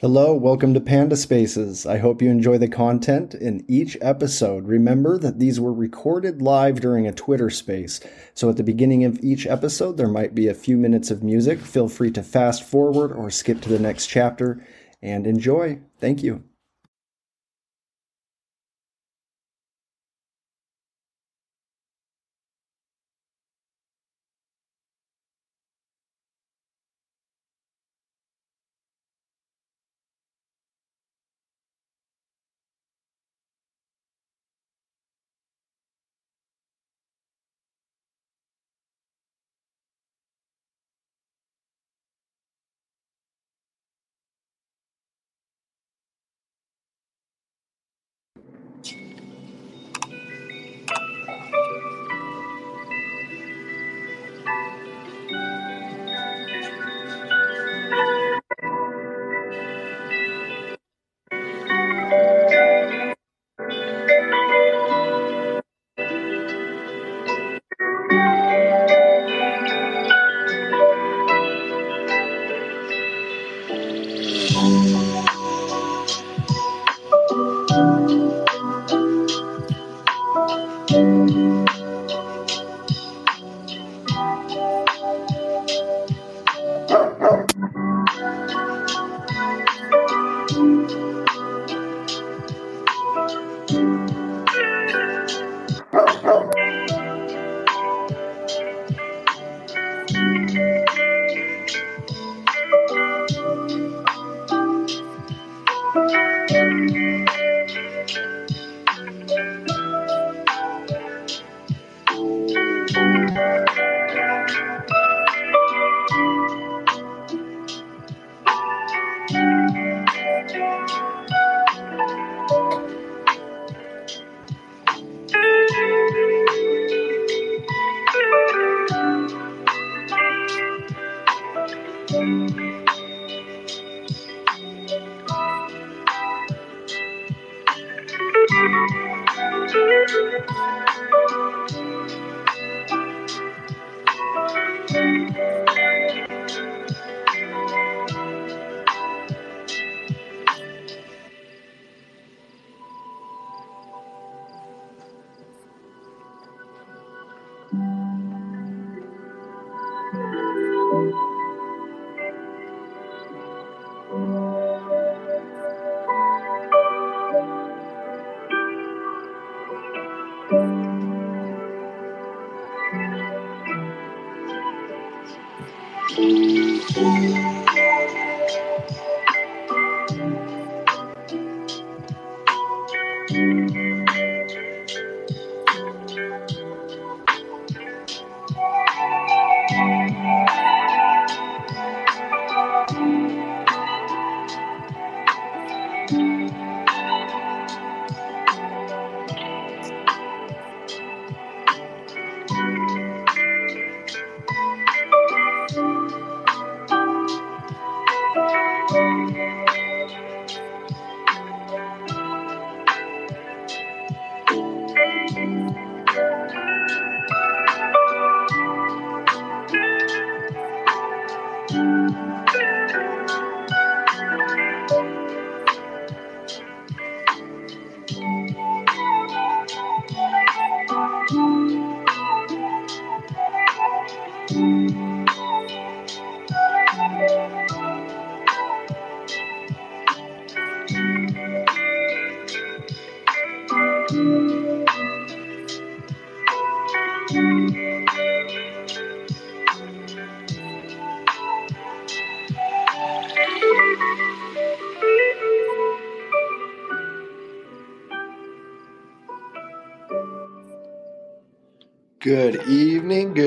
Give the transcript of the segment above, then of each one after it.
Hello, welcome to Panda Spaces. I hope you enjoy the content in each episode. Remember that these were recorded live during a Twitter space, so at the beginning of each episode there might be a few minutes of music. Feel free to fast forward or skip to the next chapter and enjoy. Thank you.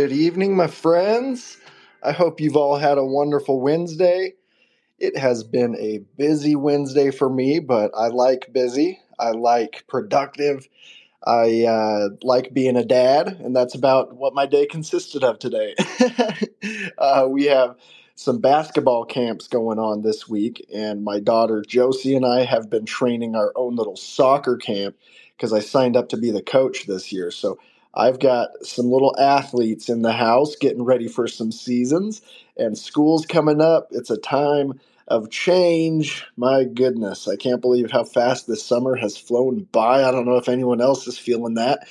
Good evening, my friends. I hope you've all had a wonderful Wednesday. It has been a busy Wednesday for me, but I like busy. I like productive. I uh, like being a dad, and that's about what my day consisted of today. uh, we have some basketball camps going on this week, and my daughter Josie and I have been training our own little soccer camp because I signed up to be the coach this year. So I've got some little athletes in the house getting ready for some seasons, and school's coming up. It's a time of change. My goodness, I can't believe how fast this summer has flown by. I don't know if anyone else is feeling that,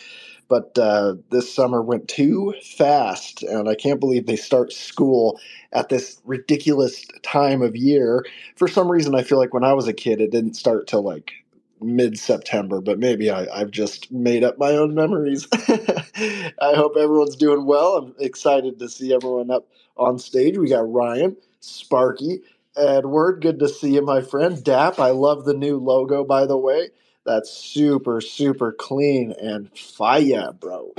but uh, this summer went too fast, and I can't believe they start school at this ridiculous time of year. For some reason, I feel like when I was a kid, it didn't start till like mid September, but maybe I, have just made up my own memories. I hope everyone's doing well. I'm excited to see everyone up on stage. We got Ryan, Sparky, Edward. Good to see you, my friend. Dap, I love the new logo, by the way. That's super, super clean and fire, bro.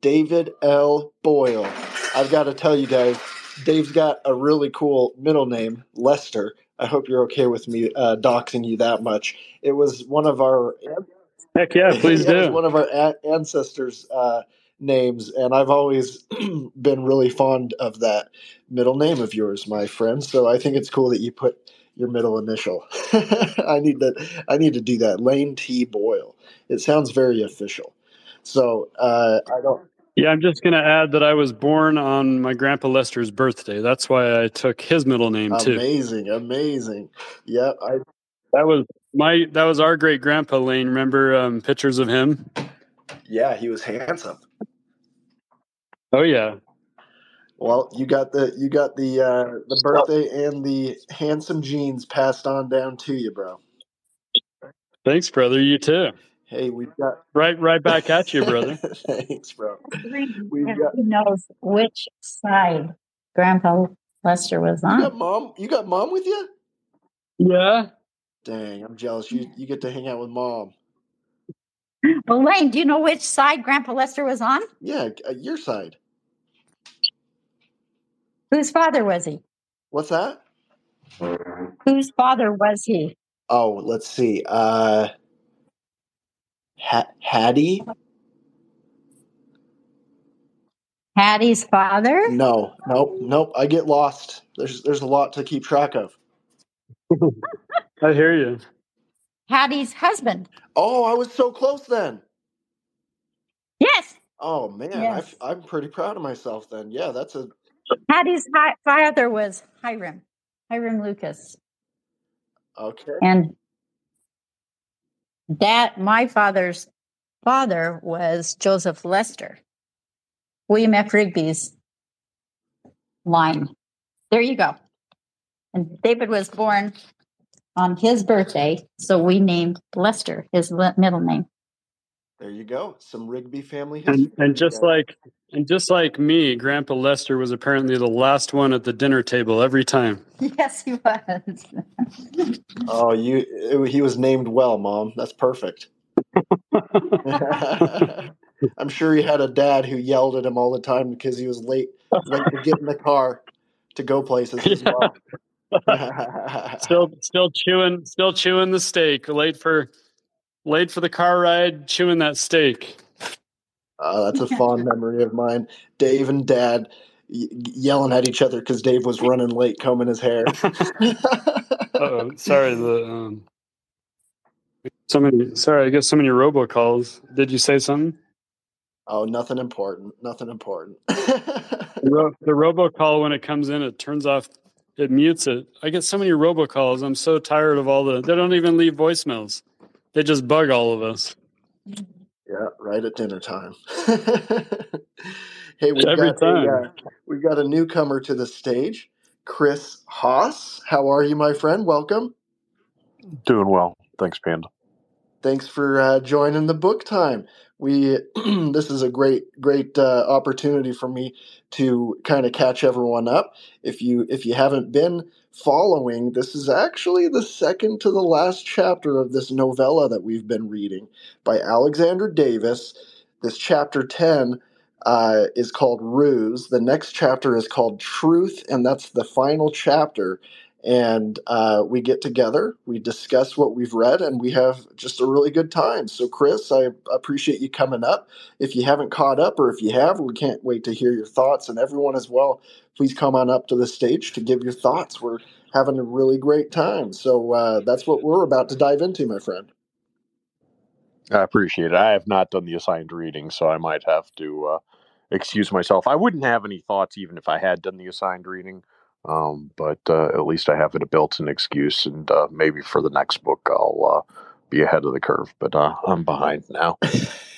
David L. Boyle. I've got to tell you guys, Dave's got a really cool middle name, Lester. I hope you're okay with me uh, doxing you that much. It was one of our heck yeah, please do. one of our a- ancestors' uh, names, and I've always been really fond of that middle name of yours, my friend. So I think it's cool that you put your middle initial. I need that. I need to do that. Lane T. Boyle. It sounds very official. So uh, I don't. Yeah, I'm just going to add that I was born on my grandpa Lester's birthday. That's why I took his middle name too. Amazing, amazing. Yep, I. That was my. That was our great grandpa Lane. Remember um, pictures of him? Yeah, he was handsome. Oh yeah. Well, you got the you got the uh, the birthday and the handsome genes passed on down to you, bro. Thanks, brother. You too. Hey, we've got right, right back at you, brother. Thanks, bro. We've got, Who knows which side Grandpa Lester was on? You got mom. You got mom with you? Yeah. Dang, I'm jealous. You you get to hang out with mom. Well, Lane, do you know which side Grandpa Lester was on? Yeah, uh, your side. Whose father was he? What's that? Whose father was he? Oh, let's see. Uh Hattie? Hattie's father? No, nope, nope. I get lost. There's there's a lot to keep track of. I hear you. Hattie's husband. Oh, I was so close then. Yes. Oh man, yes. I, am pretty proud of myself then. Yeah, that's a. Hattie's father was Hiram, Hiram Lucas. Okay. And that my father's father was Joseph Lester, William F. Rigby's line. There you go. And David was born on his birthday, so we named Lester his middle name. There you go. Some Rigby family history. And, and just like and just like me, Grandpa Lester was apparently the last one at the dinner table every time. Yes, he was. oh, you he was named well, Mom. That's perfect. I'm sure he had a dad who yelled at him all the time because he was late, late to get in the car to go places as well. still, still chewing, still chewing the steak. Late for, late for the car ride, chewing that steak. Uh, that's a fond memory of mine. Dave and Dad y- yelling at each other because Dave was running late combing his hair. oh, sorry. The um, so many. Sorry, I guess so many robocalls. Did you say something? Oh, nothing important. Nothing important. the, the robocall when it comes in, it turns off. It mutes it. I get so many robocalls. I'm so tired of all the. They don't even leave voicemails. They just bug all of us. Yeah, right at dinner time. hey, we've Every got time. A, uh, we've got a newcomer to the stage, Chris Haas. How are you, my friend? Welcome. Doing well, thanks, Panda. Thanks for uh, joining the book time we this is a great great uh, opportunity for me to kind of catch everyone up if you if you haven't been following this is actually the second to the last chapter of this novella that we've been reading by Alexander Davis. This chapter 10 uh, is called ruse. The next chapter is called truth and that's the final chapter and uh, we get together, we discuss what we've read, and we have just a really good time. So, Chris, I appreciate you coming up. If you haven't caught up, or if you have, we can't wait to hear your thoughts. And everyone as well, please come on up to the stage to give your thoughts. We're having a really great time. So, uh, that's what we're about to dive into, my friend. I appreciate it. I have not done the assigned reading, so I might have to uh, excuse myself. I wouldn't have any thoughts even if I had done the assigned reading Um, but uh, at least I have it a built-in excuse, and uh, maybe for the next book I'll uh, be ahead of the curve. But uh, I'm behind now.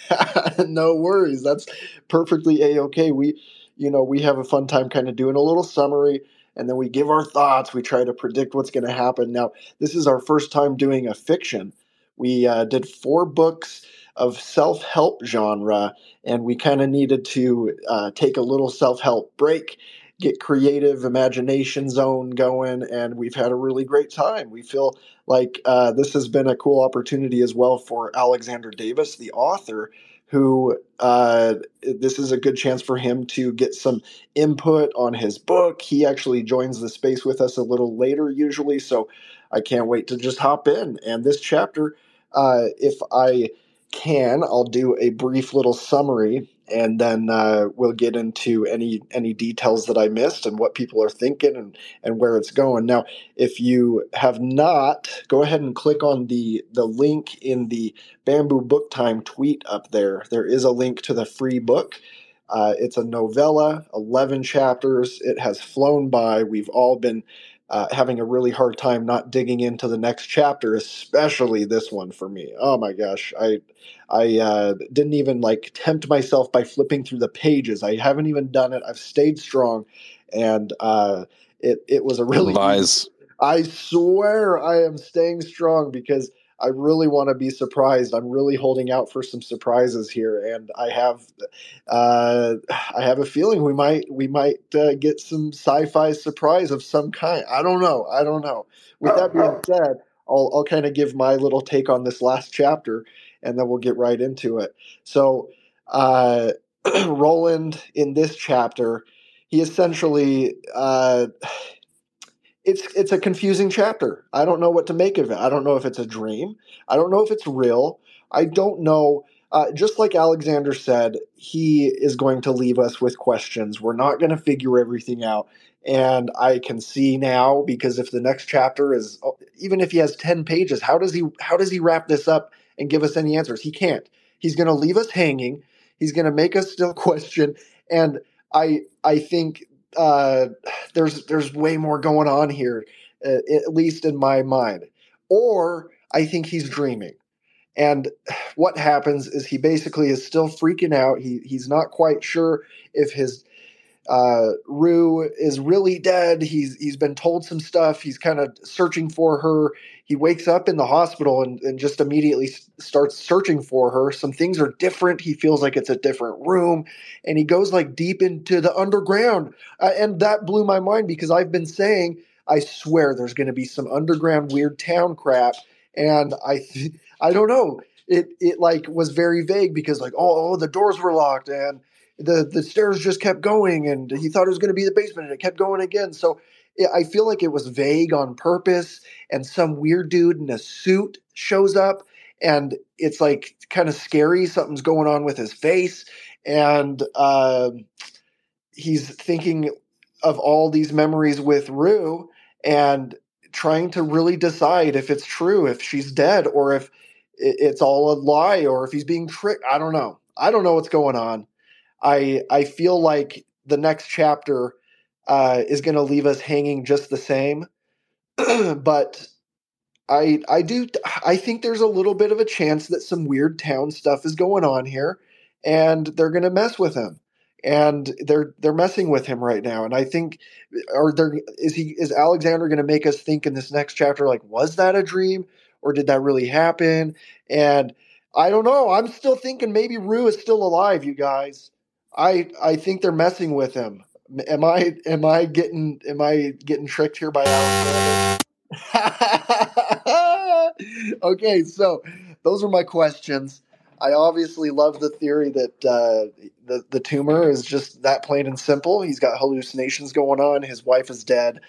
no worries. That's perfectly a okay. We, you know, we have a fun time kind of doing a little summary and then we give our thoughts. We try to predict what's going to happen. Now, this is our first time doing a fiction. We uh, did four books of self help genre, and we kind of needed to uh, take a little self help break, get creative imagination zone going, and we've had a really great time. We feel like uh, this has been a cool opportunity as well for Alexander Davis, the author, who uh, this is a good chance for him to get some input on his book. He actually joins the space with us a little later, usually, so I can't wait to just hop in. And this chapter, uh, if I can, I'll do a brief little summary and then uh, we'll get into any any details that I missed and what people are thinking and and where it's going. Now, if you have not, go ahead and click on the the link in the Bamboo Book Time tweet up there. There is a link to the free book. Uh, it's a novella, eleven chapters. It has flown by. We've all been uh, having a really hard time not digging into the next chapter, especially this one for me. Oh my gosh, I I uh, didn't even like tempt myself by flipping through the pages. I haven't even done it. I've stayed strong, and uh, it it was a really lies. I swear I am staying strong because I really want to be surprised. I'm really holding out for some surprises here, and I have, uh, I have a feeling we might we might uh, get some sci-fi surprise of some kind. I don't know. I don't know. With that being said, I'll I'll kind of give my little take on this last chapter, and then we'll get right into it. So, uh, Roland in this chapter, he essentially uh, it's it's a confusing chapter. I don't know what to make of it. I don't know if it's a dream. I don't know if it's real. I don't know. Uh, just like Alexander said, he is going to leave us with questions. We're not going to figure everything out. And I can see now because if the next chapter is oh, even if he has 10 pages, how does he how does he wrap this up and give us any answers? He can't. He's going to leave us hanging. He's going to make us still question and I I think uh, there's there's way more going on here, uh, at least in my mind. Or I think he's dreaming. And what happens is he basically is still freaking out. He he's not quite sure if his uh, Rue is really dead. He's he's been told some stuff. He's kind of searching for her. He wakes up in the hospital and, and just immediately starts searching for her. Some things are different. He feels like it's a different room, and he goes like deep into the underground. Uh, and that blew my mind because I've been saying, I swear, there's going to be some underground weird town crap, and I I don't know. It it like was very vague because like oh, oh the doors were locked and the the stairs just kept going and he thought it was going to be the basement and it kept going again. So i feel like it was vague on purpose and some weird dude in a suit shows up and it's like kind of scary. Something's going on with his face and uh, he's thinking of all these memories with rue and trying to really decide if it's true if she's dead or if it's all a lie or if he's being tricked. I don't know. I don't know what's going on I I feel like the next chapter uh, is going to leave us hanging just the same, but I I do I think there's a little bit of a chance that some weird town stuff is going on here, and they're going to mess with him, and they're they're messing with him right now, and I think are there is he is Alexander going to make us think in this next chapter like was that a dream or did that really happen? And I don't know. I'm still thinking maybe Rue is still alive, you guys. I I think they're messing with him. Am I am I getting am I getting tricked here by Alexander? okay, so those are my questions. I obviously love the theory that uh, the the tumor is just that plain and simple. He's got hallucinations going on. His wife is dead,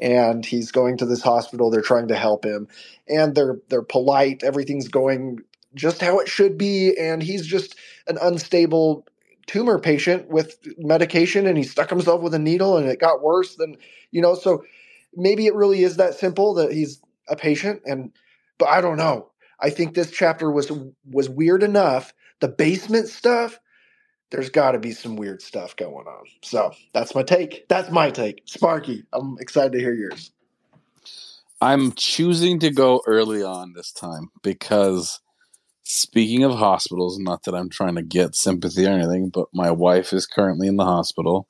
and he's going to this hospital. They're trying to help him, and they're they're polite. Everything's going just how it should be, and he's just an unstable tumor patient with medication and he stuck himself with a needle and it got worse than you know so maybe it really is that simple that he's a patient and but I don't know. I think this chapter was was weird enough. The basement stuff there's got to be some weird stuff going on. So that's my take. That's my take. Sparky, I'm excited to hear yours. I'm choosing to go early on this time because speaking of hospitals, not that I'm trying to get sympathy or anything, but my wife is currently in the hospital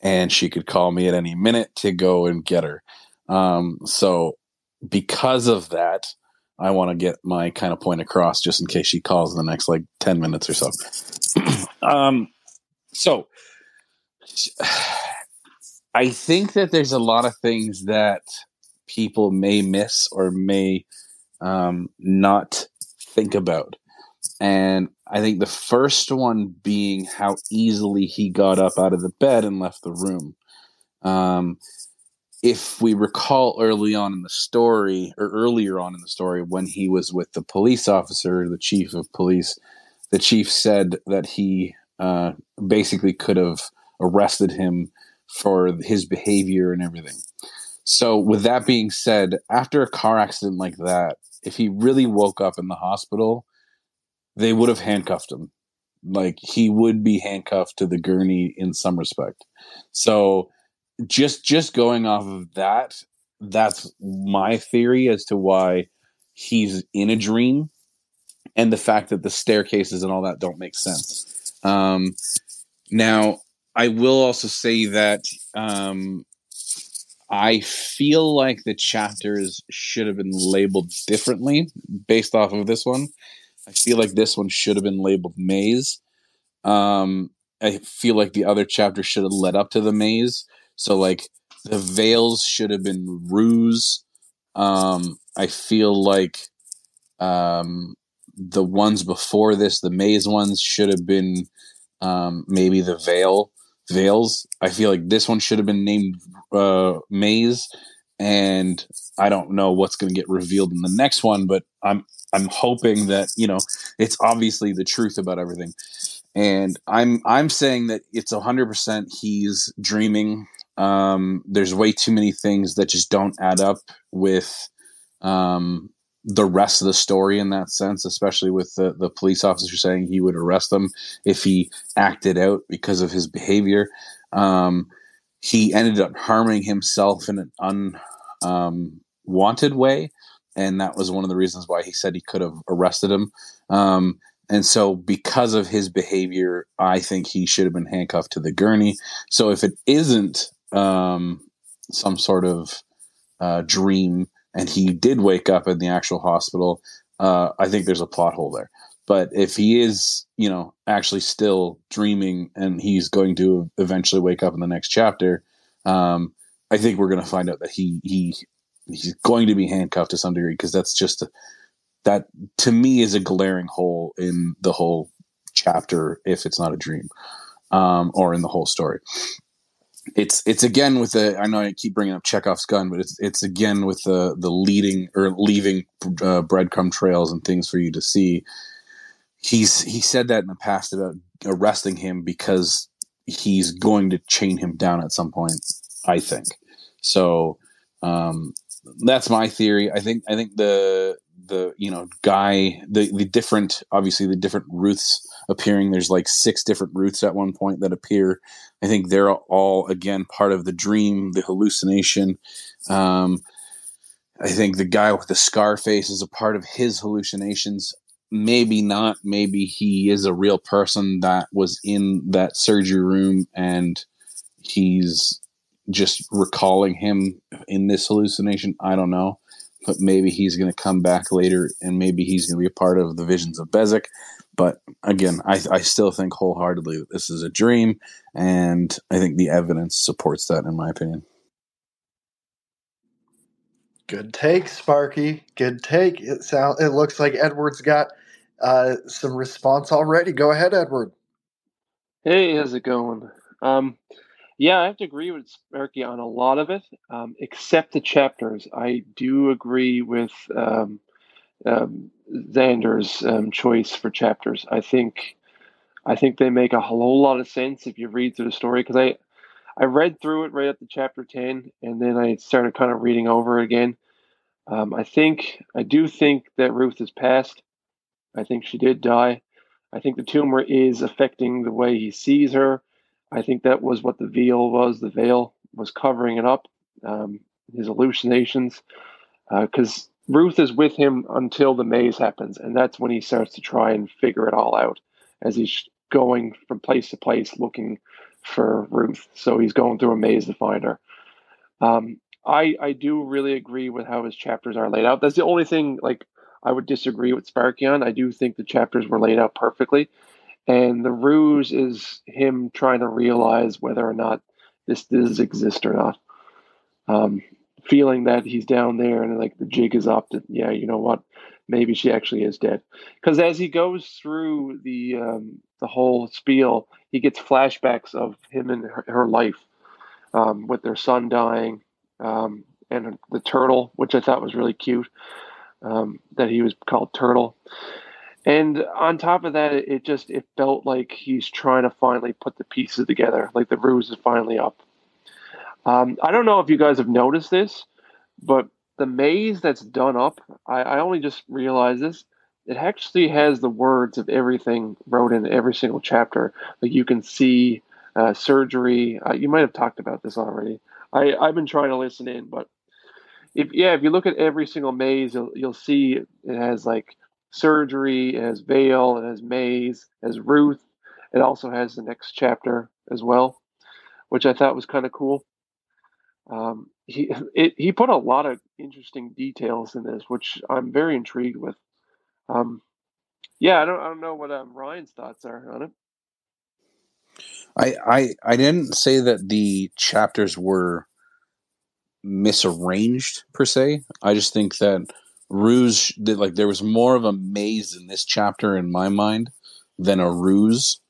and she could call me at any minute to go and get her. Um, so because of that, I want to get my kind of point across just in case she calls in the next like 10 minutes or so. um, so I think that there's a lot of things that people may miss or may um, not think about. And I think the first one being how easily he got up out of the bed and left the room. Um, if we recall early on in the story, or earlier on in the story, when he was with the police officer, the chief of police, the chief said that he uh, basically could have arrested him for his behavior and everything. So, with that being said, after a car accident like that, if he really woke up in the hospital, they would have handcuffed him. Like he would be handcuffed to the gurney in some respect. So, just just going off of that, that's my theory as to why he's in a dream, and the fact that the staircases and all that don't make sense. Um, now, I will also say that um, I feel like the chapters should have been labeled differently based off of this one. I feel like this one should have been labeled maze. Um, I feel like the other chapter should have led up to the maze. So like the veils should have been ruse. Um, I feel like um, the ones before this, the maze ones, should have been um, maybe the veil veils. I feel like this one should have been named uh, Maze, and I don't know what's going to get revealed in the next one, but I'm I'm hoping that you know it's obviously the truth about everything, and I'm I'm saying that it's hundred percent he's dreaming. Um, there's way too many things that just don't add up with um, the rest of the story in that sense, especially with the, the police officer saying he would arrest them if he acted out because of his behavior. Um, he ended up harming himself in an unwanted um, way. And that was one of the reasons why he said he could have arrested him. Um, and so, because of his behavior, I think he should have been handcuffed to the gurney. So, if it isn't um, some sort of uh, dream, and he did wake up in the actual hospital, uh, I think there's a plot hole there. But if he is, you know, actually still dreaming and he's going to eventually wake up in the next chapter, um, I think we're going to find out that he he he's going to be handcuffed to some degree because that's just a, that to me is a glaring hole in the whole chapter if it's not a dream um, or in the whole story it's it's again with the I know I keep bringing up Chekhov's gun, but it's it's again with the the leading or leaving uh, breadcrumb trails and things for you to see. He's he said that in the past about arresting him because he's going to chain him down at some point. I think so. Um, that's my theory. I think I think the the you know guy the the different obviously the different Ruths appearing. There's like six different roots at one point that appear. I think they're all again part of the dream, the hallucination. Um, I think the guy with the scar face is a part of his hallucinations. Maybe not. Maybe he is a real person that was in that surgery room and he's just recalling him in this hallucination. I don't know but maybe he's going to come back later and maybe he's going to be a part of the visions of Bezek. But again, I, I still think wholeheartedly that this is a dream, and I think the evidence supports that, in my opinion. Good take, Sparky. Good take. It sound it looks like Edward's got uh, some response already. Go ahead, Edward. Hey, how's it going? Um, yeah, I have to agree with Sparky on a lot of it, um, except the chapters. I do agree with um, um, Xander's um, choice for chapters. I think, I think they make a whole lot of sense if you read through the story. Because I, I read through it right up to chapter ten, and then I started kind of reading over it again. Um, I think I do think that Ruth is passed. I think she did die. I think the tumor is affecting the way he sees her. I think that was what the veil was. The veil was covering it up, um, his hallucinations, because uh, Ruth is with him until the maze happens, and that's when he starts to try and figure it all out as he's going from place to place looking for Ruth. So he's going through a maze to find her. Um, I I do really agree with how his chapters are laid out. That's the only thing like I would disagree with Sparky on. I do think the chapters were laid out perfectly, and the ruse is him trying to realize whether or not this does exist or not. Um, feeling that he's down there and like the jig is up. That yeah, you know what, maybe she actually is dead. Because as he goes through the um, the whole spiel, he gets flashbacks of him and her, her life, um, with their son dying, um, and the turtle, which I thought was really cute um, that he was called Turtle. And on top of that, it just it felt like he's trying to finally put the pieces together, like the ruse is finally up. Um, I don't know if you guys have noticed this, but the maze that's done up, I, I only just realized this. It actually has the words of everything wrote in every single chapter. Like you can see uh, surgery. Uh, you might have talked about this already. I, I've been trying to listen in, but if yeah, if you look at every single maze, you'll you'll see it has like surgery, it has veil, it has maze, it has Ruth. It also has the next chapter as well, which I thought was kind of cool. Um, he it, he put a lot of interesting details in this, which I'm very intrigued with. Um, yeah, I don't I don't know what um, Ryan's thoughts are on it. I I I didn't say that the chapters were misarranged per se. I just think that ruse that like there was more of a maze in this chapter in my mind than a ruse.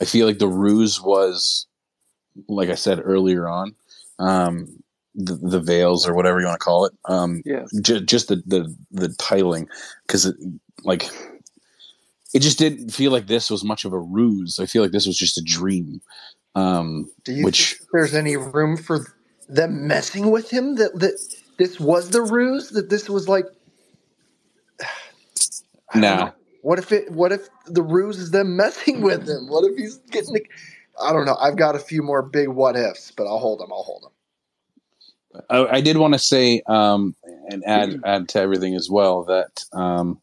I feel like the ruse was, like I said earlier on, um, the, the veils or whatever you want to call it. Um, yeah. J- just the the the titling because it like it just didn't feel like this was much of a ruse. I feel like this was just a dream. Um, Do you which think there's any room for them messing with him that that this was the ruse that this was like no what if it what if the ruse is them messing with him what if he's getting the, i don't know i've got a few more big what ifs but i'll hold them i'll hold them I, I did want to say um, and add add to everything as well that um,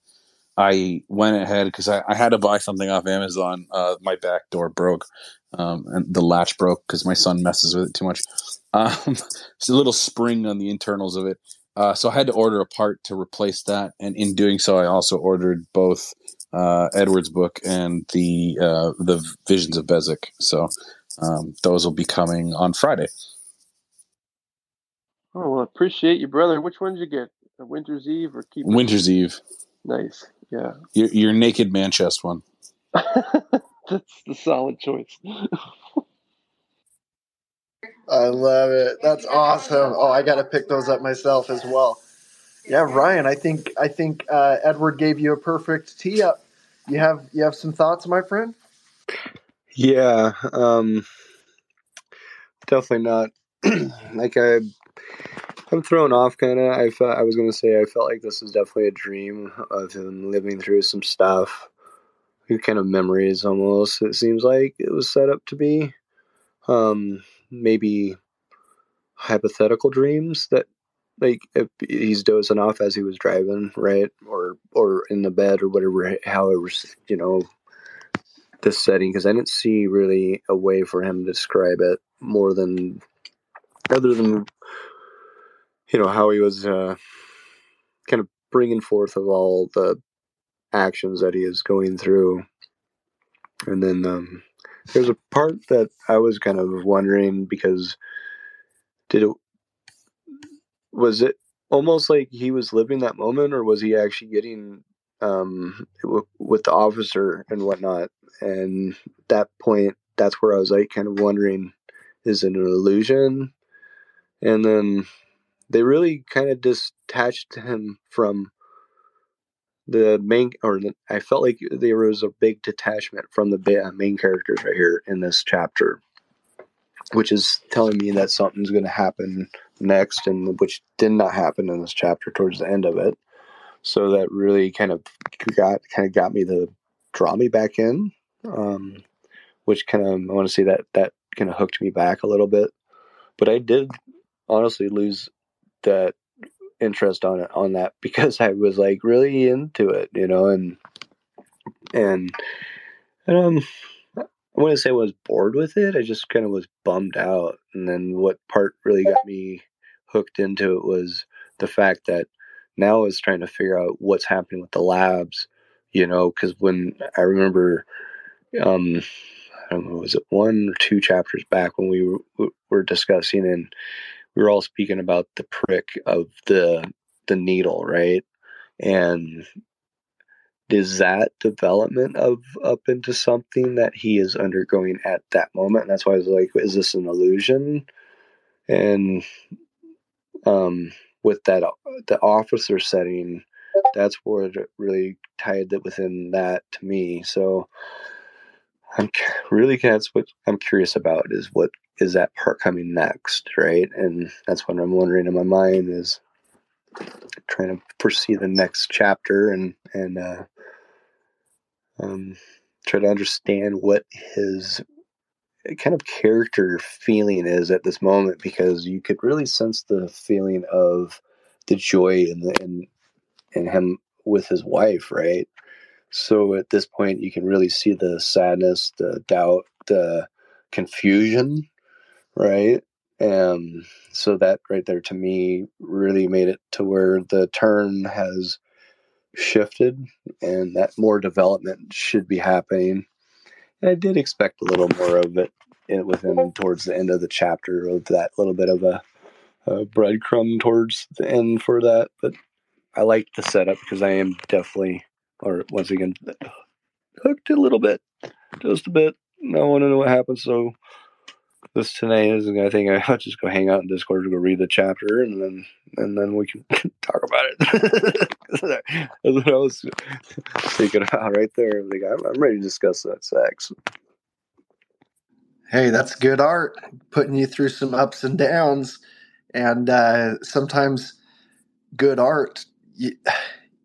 I went ahead because I, I, had to buy something off Amazon. Uh, my back door broke, um, and the latch broke because my son messes with it too much. Um, it's a little spring on the internals of it. Uh, so I had to order a part to replace that, and in doing so, I also ordered both uh, Edward's book and the uh, the Visions of Bezic. So um, those will be coming on Friday. Oh well, appreciate you, brother. Which one did you get? A Winter's Eve or Keep? Winter's Eve. Nice. Yeah. Your, your naked man chest one. That's the solid choice. I love it. That's awesome. Oh, I got to pick those up myself as well. Yeah, Ryan, I think I think uh, Edward gave you a perfect tee up. You have you have some thoughts, my friend? Yeah, um, definitely not. like I, I'm thrown off. Kind of. I felt I was to say I felt like this was definitely a dream of him living through some stuff, kind of memories almost. It seems like it was set up to be. Um, maybe hypothetical dreams that like if he's dozing off as he was driving right? Or or in the bed or whatever however you know this setting because i didn't see really a way for him to describe it more than other than you know how he was uh kind of bringing forth of all the actions that he is going through. And then um there's a part that I was kind of wondering because did it was it almost like he was living that moment or was he actually getting um with the officer and whatnot? And that point that's where I was like kind of wondering is it an illusion? And then they really kind of detached him from the main or the, I felt like there was a big detachment from the main characters right here in this chapter, which is telling me that something's going to happen next, and which did not happen in this chapter towards the end of it. So that really kind of got kind of got me to draw me back in, um, which kind of I want to say that that kind of hooked me back a little bit. But I did honestly lose that interest on it on that because I was like really into it, you know, and and um wouldn't say I was bored with it. I just kind of was bummed out. And then what part really got me hooked into it was the fact that now I was trying to figure out what's happening with the labs, you know, because when I remember, um, I don't know, was it one or two chapters back when we were, were discussing and we were all speaking about the prick of the the needle, right? And is that development of up into something that he is undergoing at that moment? And that's why I was like, is this an illusion? And um, with that, the officer setting, that's where it really tied it within that to me. So I'm really that's what I'm curious about is what is that part coming next, right? And that's what I'm wondering in my mind is trying to foresee the next chapter and and uh, um, try to understand what his kind of character feeling is at this moment because you could really sense the feeling of the joy in the in in him with his wife, right? So at this point, you can really see the sadness, the doubt, the confusion, right? Um, so that right there to me really made it to where the turn has shifted and that more development should be happening. And I did expect a little more of it eh, within towards the end of the chapter of that little bit of a, a breadcrumb towards the end for that. But I liked the setup because I am definitely, or once again, hooked a little bit, just a bit. I want to know what happens. So this tonight is I think I'll just go hang out in Discord to go read the chapter and then and then we can talk about it. That's what I was thinking about right there. Like I'm, I'm ready to discuss that sex. Hey, that's good art, putting you through some ups and downs, and uh, sometimes good art you,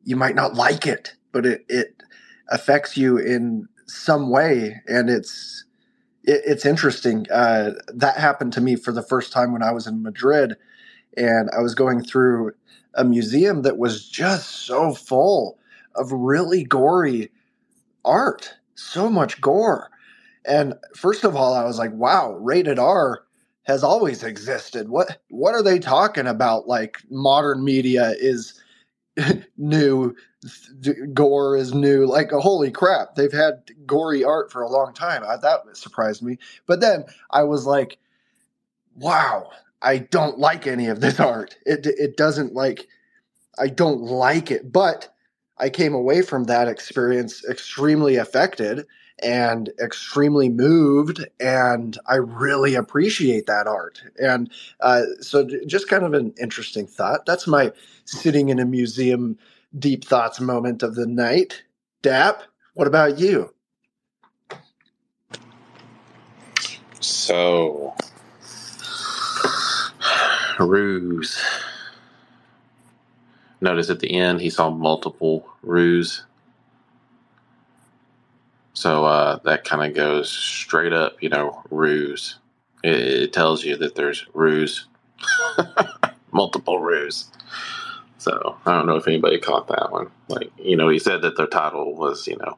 you might not like it, but it it affects you in some way, and it's it, it's interesting. Uh, that happened to me for the first time when I was in Madrid, and I was going through a museum that was just so full of really gory art, so much gore. And first of all, I was like, "Wow, rated R." has always existed. What what are they talking about? Like modern media is new, gore is new. Like holy crap, they've had gory art for a long time. I, that surprised me. But then I was like, wow, I don't like any of this art. It it doesn't like I don't like it, but I came away from that experience extremely affected and extremely moved and i really appreciate that art. And uh, so just kind of an interesting thought. That's my sitting in a museum deep thoughts moment of the night. Dap what about you? So ruse. Notice at the end he saw multiple ruse so uh, that kind of goes straight up, you know, ruse. It, it tells you that there's ruse, multiple ruse. So I don't know if anybody caught that one. Like, you know, he said that the title was, you know,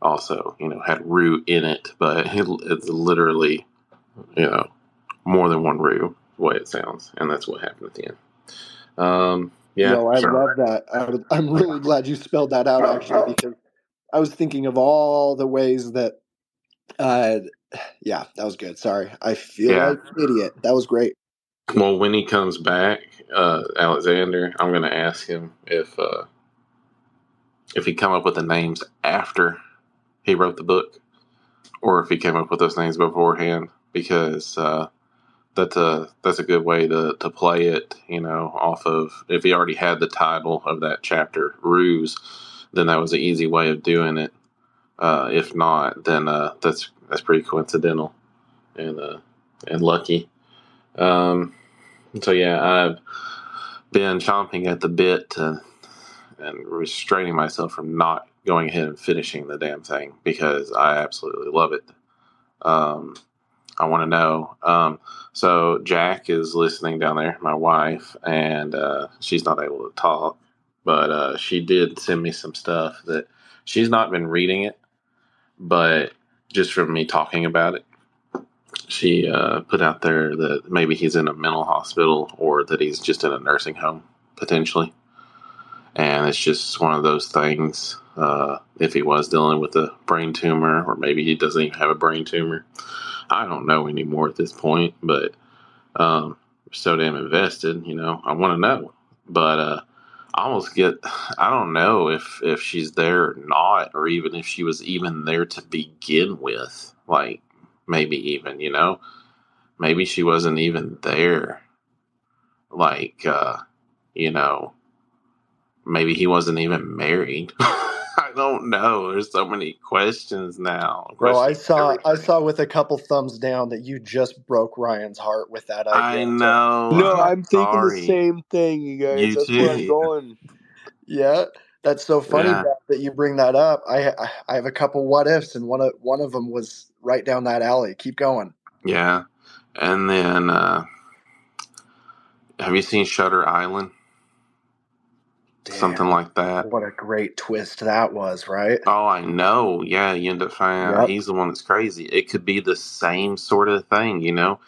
also, you know, had rue in it, but it, it's literally, you know, more than one rue, the way it sounds. And that's what happened at the end. Um, yeah. No, I love that. I, am really glad you spelled that out, actually, because I was thinking of all the ways that. Uh, yeah, that was good. Sorry, I feel yeah. like an idiot. That was great. Well, when he comes back, uh, Alexander, I'm going to ask him if uh, if he come up with the names after he wrote the book, or if he came up with those names beforehand, because uh, that's a that's a good way to to play it. You know, off of if he already had the title of that chapter, ruse then that was an easy way of doing it. Uh, if not, then uh, that's that's pretty coincidental and uh, and lucky. Um, so yeah, I've been chomping at the bit to and restraining myself from not going ahead and finishing the damn thing because I absolutely love it. Um, I want to know. Um, so Jack is listening down there, my wife, and uh, she's not able to talk, but uh, she did send me some stuff that she's not been reading it, but just from me talking about it, she uh, put out there that maybe he's in a mental hospital or that he's just in a nursing home potentially, and it's just one of those things. Uh, if he was dealing with a brain tumor, or maybe he doesn't even have a brain tumor I don't know anymore at this point, but um, so damn invested, you know, I want to know. But uh, Almost get, I don't know if if she's there or not, or even if she was even there to begin with. Like maybe even, you know, maybe she wasn't even there. Like, uh, you know, maybe he wasn't even married. I don't know. There's so many questions now. Bro, I Questions saw I saw with a couple thumbs down that you just broke Ryan's heart with that idea. I know. No, I'm I'm thinking sorry. the same thing, you guys. You That's where I'm too. going. yeah, that's so funny Yeah. Beth, that you bring that up. I I I have a couple what ifs, and one of one of them was right down that alley. Keep going. Yeah. And then, uh, have you seen Shutter Island? Something like that. what a great twist that was, right? Oh, I know. Yeah, you end up finding Yep. he's the one that's crazy. It could be the same sort of thing, you know.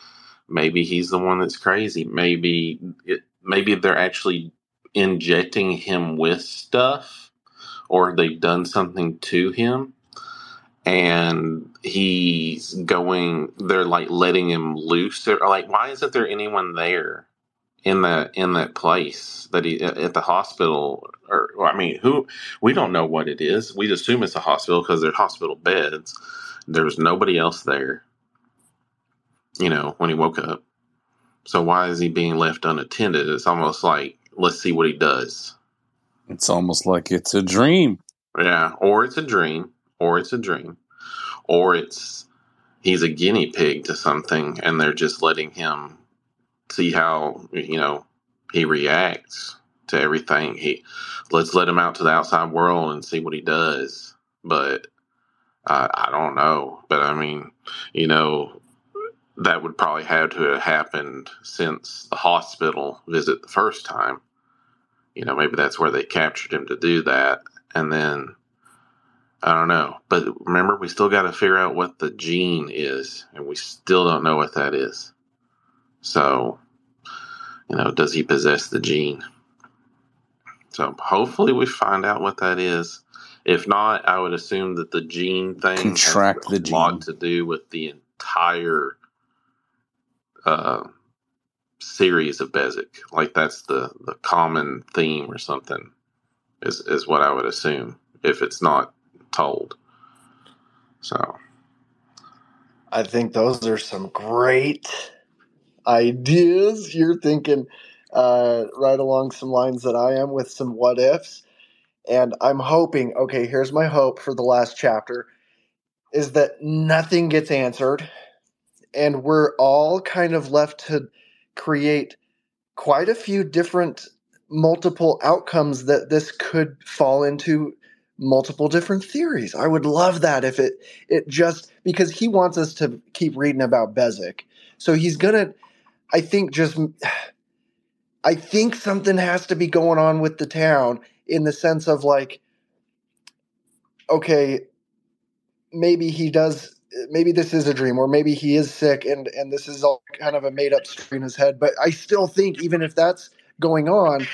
Maybe he's the one that's crazy. Maybe it, maybe they're actually injecting him with stuff, or they've done something to him, and he's going. They're like letting him loose. They're like, why isn't there anyone there? In that in that place that he at the hospital or, or I mean who we don't know what it is. We assume it's a hospital because they're hospital beds. There's nobody else there you know when he woke up. So why is he being left unattended? It's almost like let's see what he does. It's almost like it's a dream. yeah or it's a dream or it's a dream or it's he's a guinea pig to something and they're just letting him see how you know he reacts to everything. He let's let him out to the outside world and see what he does. But uh, i don't know. But i mean you know that would probably have to have happened since the hospital visit the first time. You know maybe that's where they captured him to do that. And then i don't know. But remember we still got to figure out what the gene is and we still don't know what that is so, you know, does he possess the gene? So hopefully we find out what that is. If not, I would assume that the gene thing Contract has the a lot to do with the entire uh, series of Bezic. Like that's the, the common theme or something is, is what I would assume if it's not told. So I think those are some great ideas. You're thinking uh, right along some lines that I am with some what ifs. And I'm hoping, okay, here's my hope for the last chapter is that nothing gets answered and we're all kind of left to create quite a few different multiple outcomes that this could fall into multiple different theories. I would love that if it it just because he wants us to keep reading about Bezic. So he's going to I think just I think something has to be going on with the town in the sense of like okay, maybe he does maybe this is a dream or maybe he is sick and and this is all kind of a made up story in his head, but I still think even if that's going on,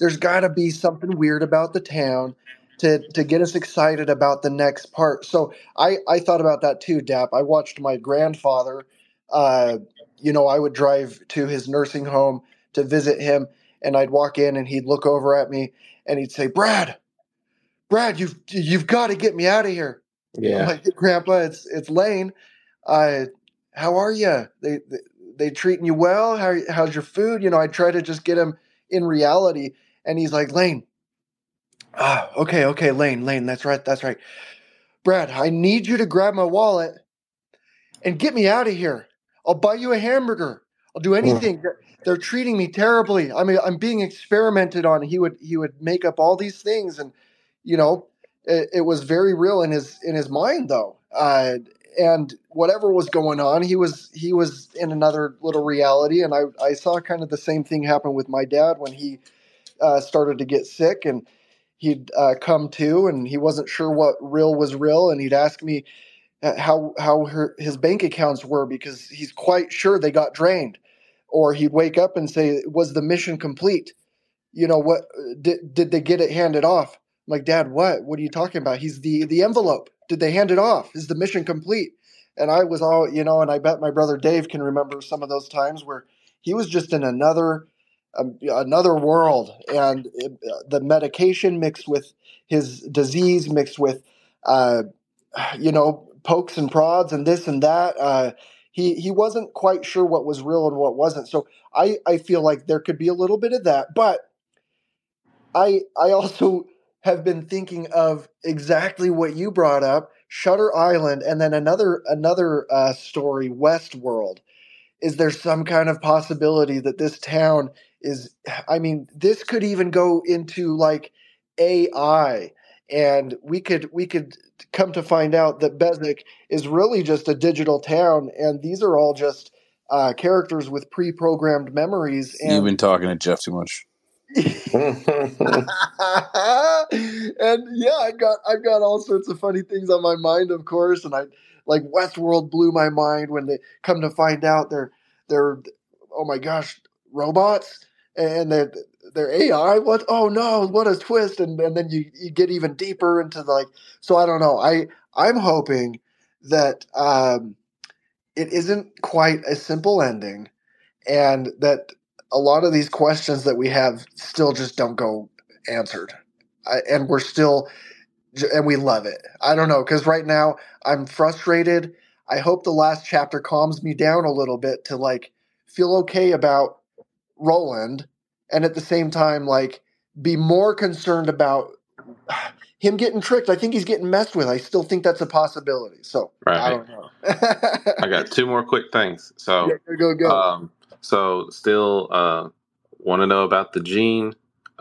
there's got to be something weird about the town to to get us excited about the next part. So I I thought about that too, Dap. I watched my grandfather uh you know, I would drive to his nursing home to visit him and I'd walk in and he'd look over at me and he'd say, "Brad, Brad, you've you've got to get me out of here." I'm like, "Grandpa, it's it's Lane. Uh how are you? They, they they treating you well? How how's your food? You know, I try to just get him in reality and he's like, "Lane, Ah, okay, okay, Lane, Lane, that's right, that's right. Brad, I need you to grab my wallet and get me out of here. I'll buy you a hamburger. I'll do anything. They're, they're treating me terribly. I mean, I'm being experimented on. He would he would make up all these things, and you know, it, it was very real in his in his mind though. Uh, and whatever was going on, he was he was in another little reality. And I I saw kind of the same thing happen with my dad when he uh, started to get sick and he'd uh, come to and he wasn't sure what real was real and he'd ask me how how her, his bank accounts were because he's quite sure they got drained. Or he'd wake up and say was the mission complete? You know what did, did they get it handed off? I'm like dad what? What are you talking about? He's the the envelope. Did they hand it off? Is the mission complete? And i was all you know and i bet my brother dave can remember some of those times where he was just in another um, another world and it, uh, the medication mixed with his disease mixed with uh, you know pokes and prods and this and that uh, he he wasn't quite sure what was real and what wasn't. So i i feel like there could be a little bit of that but i i also have been thinking of exactly what you brought up shutter island and then another another uh, story westworld. Is there some kind of possibility that this town is i mean this could even go into like ai and we could we could come to find out that Beswick is really just a digital town and these are all just uh, characters with pre-programmed memories and You've been talking to Jeff too much. and yeah, I got I've got all sorts of funny things on my mind, of course, and I like Westworld blew my mind when they come to find out they're they're oh my gosh robots and they're they're AI. What? Oh no! What a twist! And and then you you get even deeper into the, like. So I don't know. I I'm hoping that um, it isn't quite a simple ending, and that a lot of these questions that we have still just don't go answered, I, and we're still and we love it. I don't know because right now I'm frustrated. I hope the last chapter calms me down a little bit to like feel okay about Roland and at the same time like be more concerned about him getting tricked. I think he's getting messed with. I still think that's a possibility. So Right. I don't know. I got two more quick things. So, Yeah, go go. um, so still uh, want to know about the gene.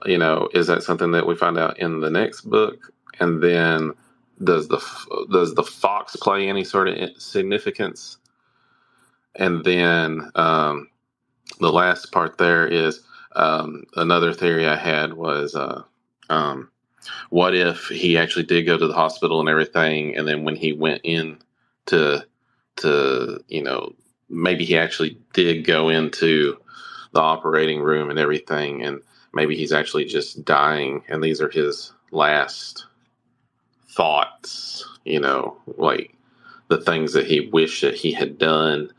You know, is that something that we find out in the next book? And then, does the does the fox play any sort of significance? And then, um, the last part there is um, another theory I had was, uh, um, what if he actually did go to the hospital and everything, and then when he went in to to you know maybe he actually did go into the operating room and everything, and maybe he's actually just dying, and these are his last thoughts, you know, like the things that he wished that he had done,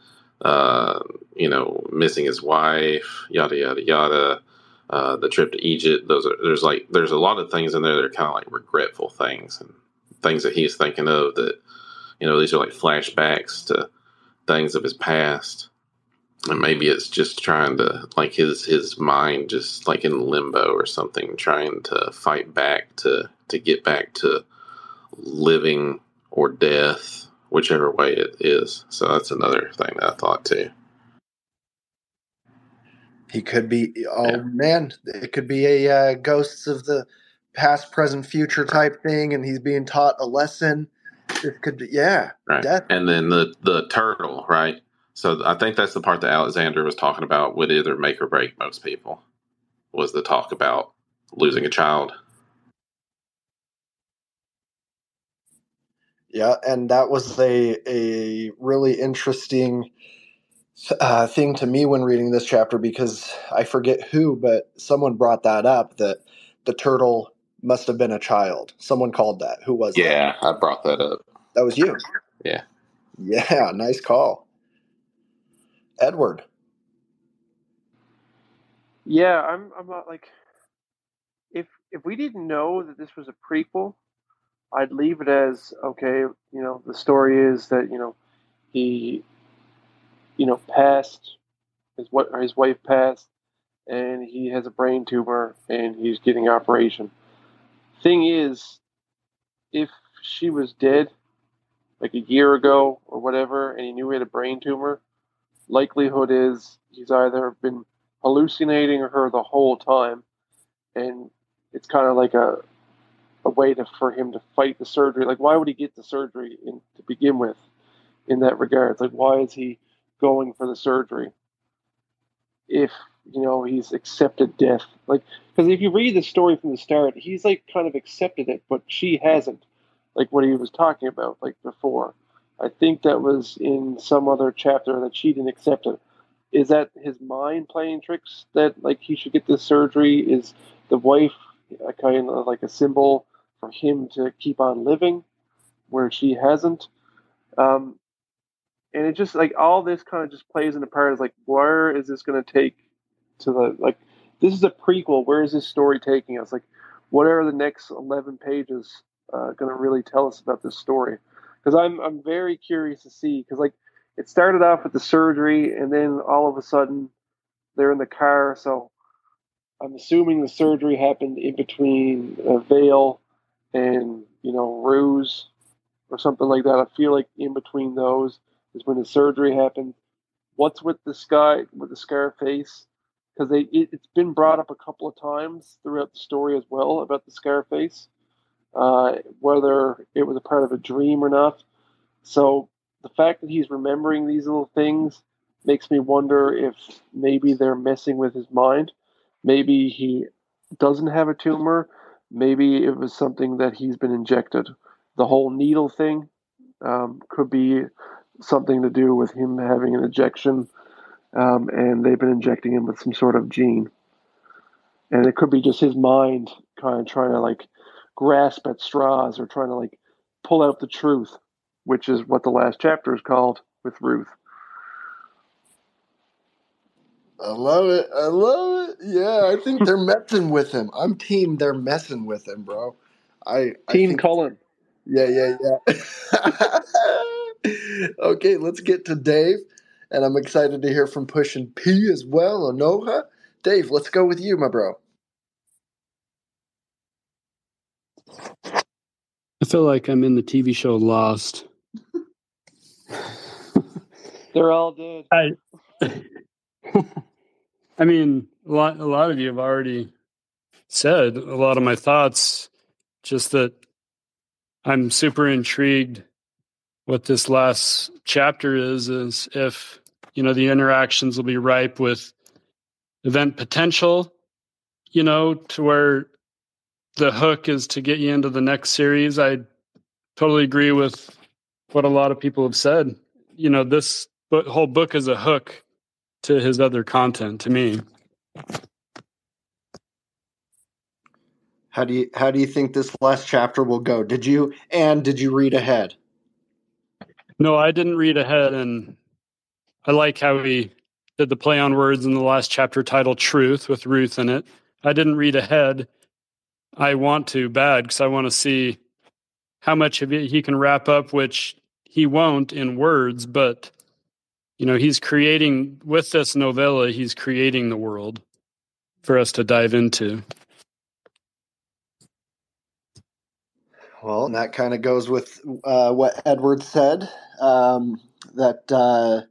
uh, you know, missing his wife, yada yada yada. Uh, the trip to Egypt. Those are there's like there's a lot of things in there that are kind of like regretful things and things that he's thinking of that you know these are like flashbacks to things of his past and maybe it's just trying to like his his mind just like in limbo or something trying to fight back to to get back to living or death whichever way it is so that's another thing that i thought too He could be. Oh Yeah. man, it could be a uh, ghosts of the past, present, future type thing, and he's being taught a lesson. It could, be, yeah, right death. and then the the turtle right so i think that's the part that alexander was talking about would either make or break most people was the talk about losing a child Yeah, and that was a a really interesting uh, thing to me when reading this chapter because I forget who, but someone brought that up that the turtle must have been a child. Someone called that. Who was that? yeah i brought that up That was you. Yeah. Yeah, nice call. Edward. Yeah, I'm. I'm not like. If if we didn't know that this was a prequel, I'd leave it as okay. You know, the story is that you know, he, you know, passed. His what his wife passed, and he has a brain tumor, and he's getting operation. Thing is, if she was dead, like a year ago or whatever, and he knew he had a brain tumor, likelihood is he's either been hallucinating her the whole time, and it's kind of like a a way to for him to fight the surgery. Like, why would he get the surgery in, to begin with? In that regard, like, why is he going for the surgery? If you know he's accepted death, like, because if you read the story from the start, he's like kind of accepted it, but she hasn't. Like what he was talking about, like before. I think that was in some other chapter that she didn't accept it. Is that his mind playing tricks that like he should get this surgery? Is the wife a kind of like a symbol for him to keep on living where she hasn't? Um, and it just like all this kind of just plays into part. Is like where is this going to take to the like? This is a prequel. Where is this story taking us? Like, what are the next eleven pages uh, going to really tell us about this story? because I'm I'm very curious to see because like it started off with the surgery and then all of a sudden they're in the car. So I'm assuming the surgery happened in between uh, Vale and you know Ruse or something like that. I feel like in between those is when the surgery happened. What's with the sky with the scar face? Because they it, has been brought up a couple of times throughout the story as well about the scar face uh, whether it was a part of a dream or not. So the fact that he's remembering these little things makes me wonder if maybe they're messing with his mind. Maybe he doesn't have a tumor. Maybe it was something that he's been injected. The whole needle thing um, could be something to do with him having an injection, um, and they've been injecting him with some sort of gene. And it could be just his mind kind of trying to like grasp at straws or trying to like pull out the truth, which is what the last chapter is called with Ruth. I love it. I love. Yeah, I think they're messing with him. I'm team. They're messing with him, bro. I team I think, Cullen. Yeah, yeah, yeah. okay, let's get to Dave, and I'm excited to hear from Pushin' P as well. Anoha, Dave, let's go with you, my bro. I feel like I'm in the TV show Lost. They're all dead. I, I mean, a lot, a lot of you have already said a lot of my thoughts. Just that I'm super intrigued. What this last chapter is is if you know the interactions will be ripe with event potential. You know, to where the hook is to get you into the next series. I totally agree with what a lot of people have said. You know, this whole book is a hook to his other content to me. How do you how do you think this last chapter will go? Did you and did you read ahead? No, I didn't read ahead and I like how he did the play on words in the last chapter titled Truth with Ruth in it. I didn't read ahead I want to bad because I want to see how much of it he can wrap up, which he won't in words, but you know, he's creating with this novella, he's creating the world for us to dive into. Well, and that kind of goes with uh, what Edward said um, that uh,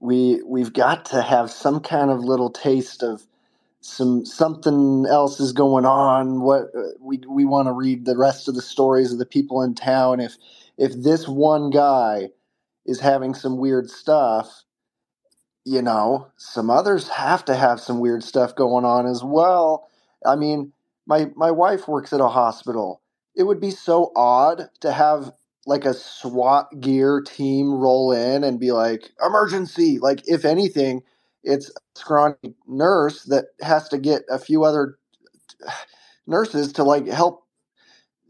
we we've got to have some kind of little taste of some something else is going on what uh, we we want to read the rest of the stories of the people in town if if this one guy is having some weird stuff you know? Some others have to have some weird stuff going on as well. I mean my my wife works at a hospital. It would be so odd to have like a SWAT gear team roll in and be like emergency! Like if anything it's a scrawny nurse that has to get a few other nurses to like help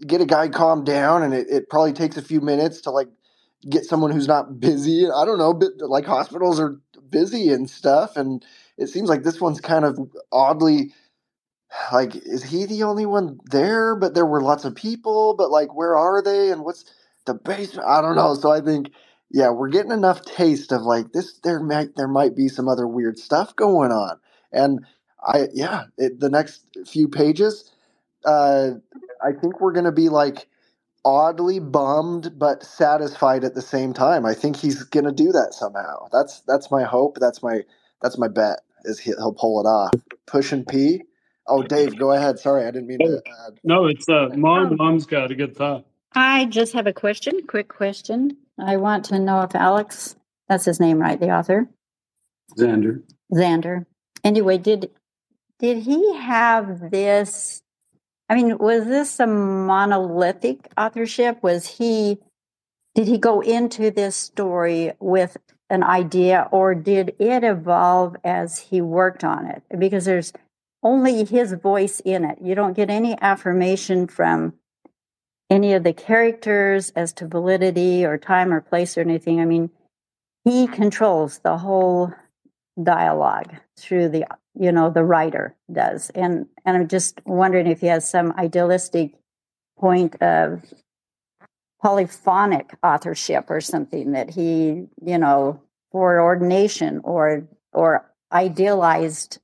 get a guy calmed down and it, it probably takes a few minutes to like get someone who's not busy i don't know but like hospitals are busy and stuff and it seems like this one's kind of oddly like is he the only one there? But there were lots of people but like where are they and what's the basement? I don't know. So i think yeah, we're getting enough taste of like this. There might there might be some other weird stuff going on, and I yeah, it, the next few pages, uh, I think we're gonna be like oddly bummed but satisfied at the same time. I think he's going to do that somehow. That's that's my hope. That's my that's my bet is he, will pull it off. Pushin' P. Oh, Dave, go ahead. Sorry, I didn't mean to add. No, it's uh, mom. Mom's got a good thought. I just have a question. Quick question. I want to know if Alex, that's his name, right? The author, Xander. Xander. Anyway, did did he have this? I mean, was this a monolithic authorship? Was he? Did he go into this story with an idea, or did it evolve as he worked on it? Because there's only his voice in it. You don't get any affirmation from any of the characters as to validity or time or place or anything. I mean, he controls the whole dialogue through the you know the writer does. And and i'm just wondering if he has some idealistic point of polyphonic authorship or something that he you know for ordination or or idealized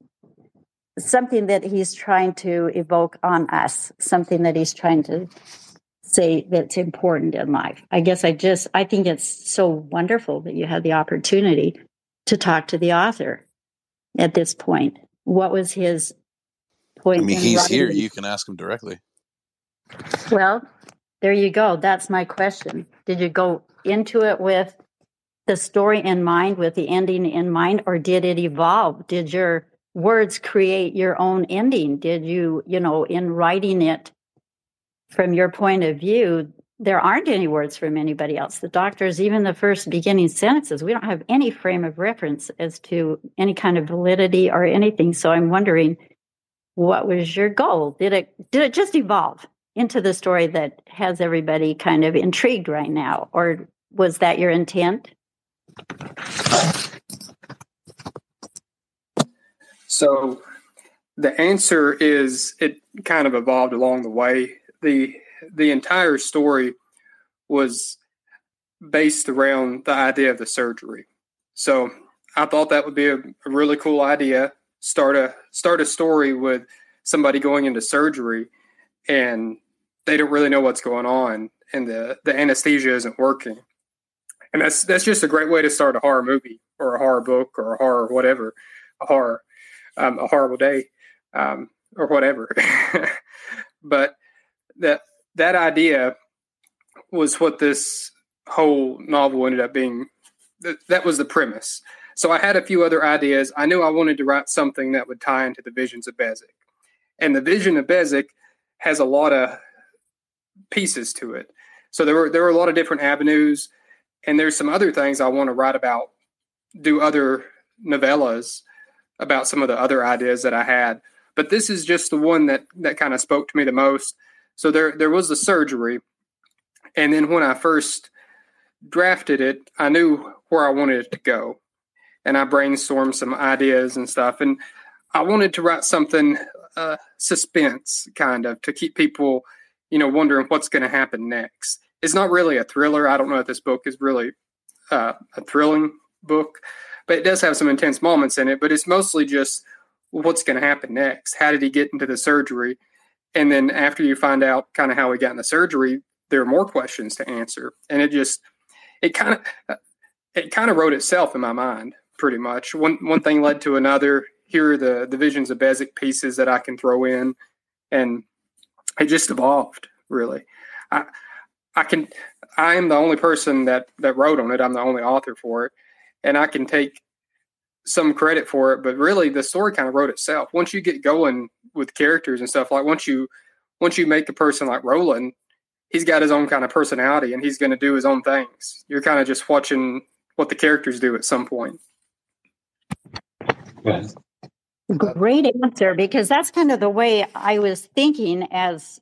something that he's trying to evoke on us something that he's trying to say that's important in life. I guess i just i think it's so wonderful that you had the opportunity to talk to the author at this point what was his point I mean, he's writing? here. You can ask him directly. Well, there you go. That's my question. Did you go into it with the story in mind, with the ending in mind, or did it evolve? Did your words create your own ending? Did you, you know, in writing it from your point of view, there aren't any words from anybody else. The doctors, even the first beginning sentences, we don't have any frame of reference as to any kind of validity or anything. So I'm wondering, what was your goal? Did it did it just evolve into the story that has everybody kind of intrigued right now, or was that your intent? So the answer is it kind of evolved along the way. The the entire story was based around the idea of the surgery. So I thought that would be a, a really cool idea. Start a start a story with somebody going into surgery and they don't really know what's going on and the, the anesthesia isn't working. And that's that's just a great way to start a horror movie or a horror book or a horror whatever, a horror, um, a horrible day, um, or whatever. but that that idea was what this whole novel ended up being. That was the premise. So I had a few other ideas. I knew I wanted to write something that would tie into the visions of Bezic. And the vision of Bezic has a lot of pieces to it. So there were there were a lot of different avenues, and there's some other things I want to write about, do other novellas about some of the other ideas that I had. But this is just the one that that kind of spoke to me the most so there there was the surgery, and then when I first drafted it, I knew where I wanted it to go, and I brainstormed some ideas and stuff, and I wanted to write something uh, suspense kind of to keep people, you know, wondering what's going to happen next. It's not really a thriller. I don't know if this book is really uh, a thrilling book, but it does have some intense moments in it. But it's mostly just what's going to happen next. How did he get into the surgery? And then after you find out kind of how he got in the surgery there are more questions to answer. And it just it kind of it kind of wrote itself in my mind pretty much. One one thing led to another. Here are the the visions of Bezic pieces that I can throw in. And it just evolved really. I I can I am the only person that that wrote on it. I'm the only author for it. And I can take some credit for it, but really the story kind of wrote itself. Once you get going with characters and stuff, like once you once you make a person like Roland, he's got his own kind of personality and he's going to do his own things. You're kind of just watching what the characters do at some point. Great answer, because that's kind of the way I was thinking as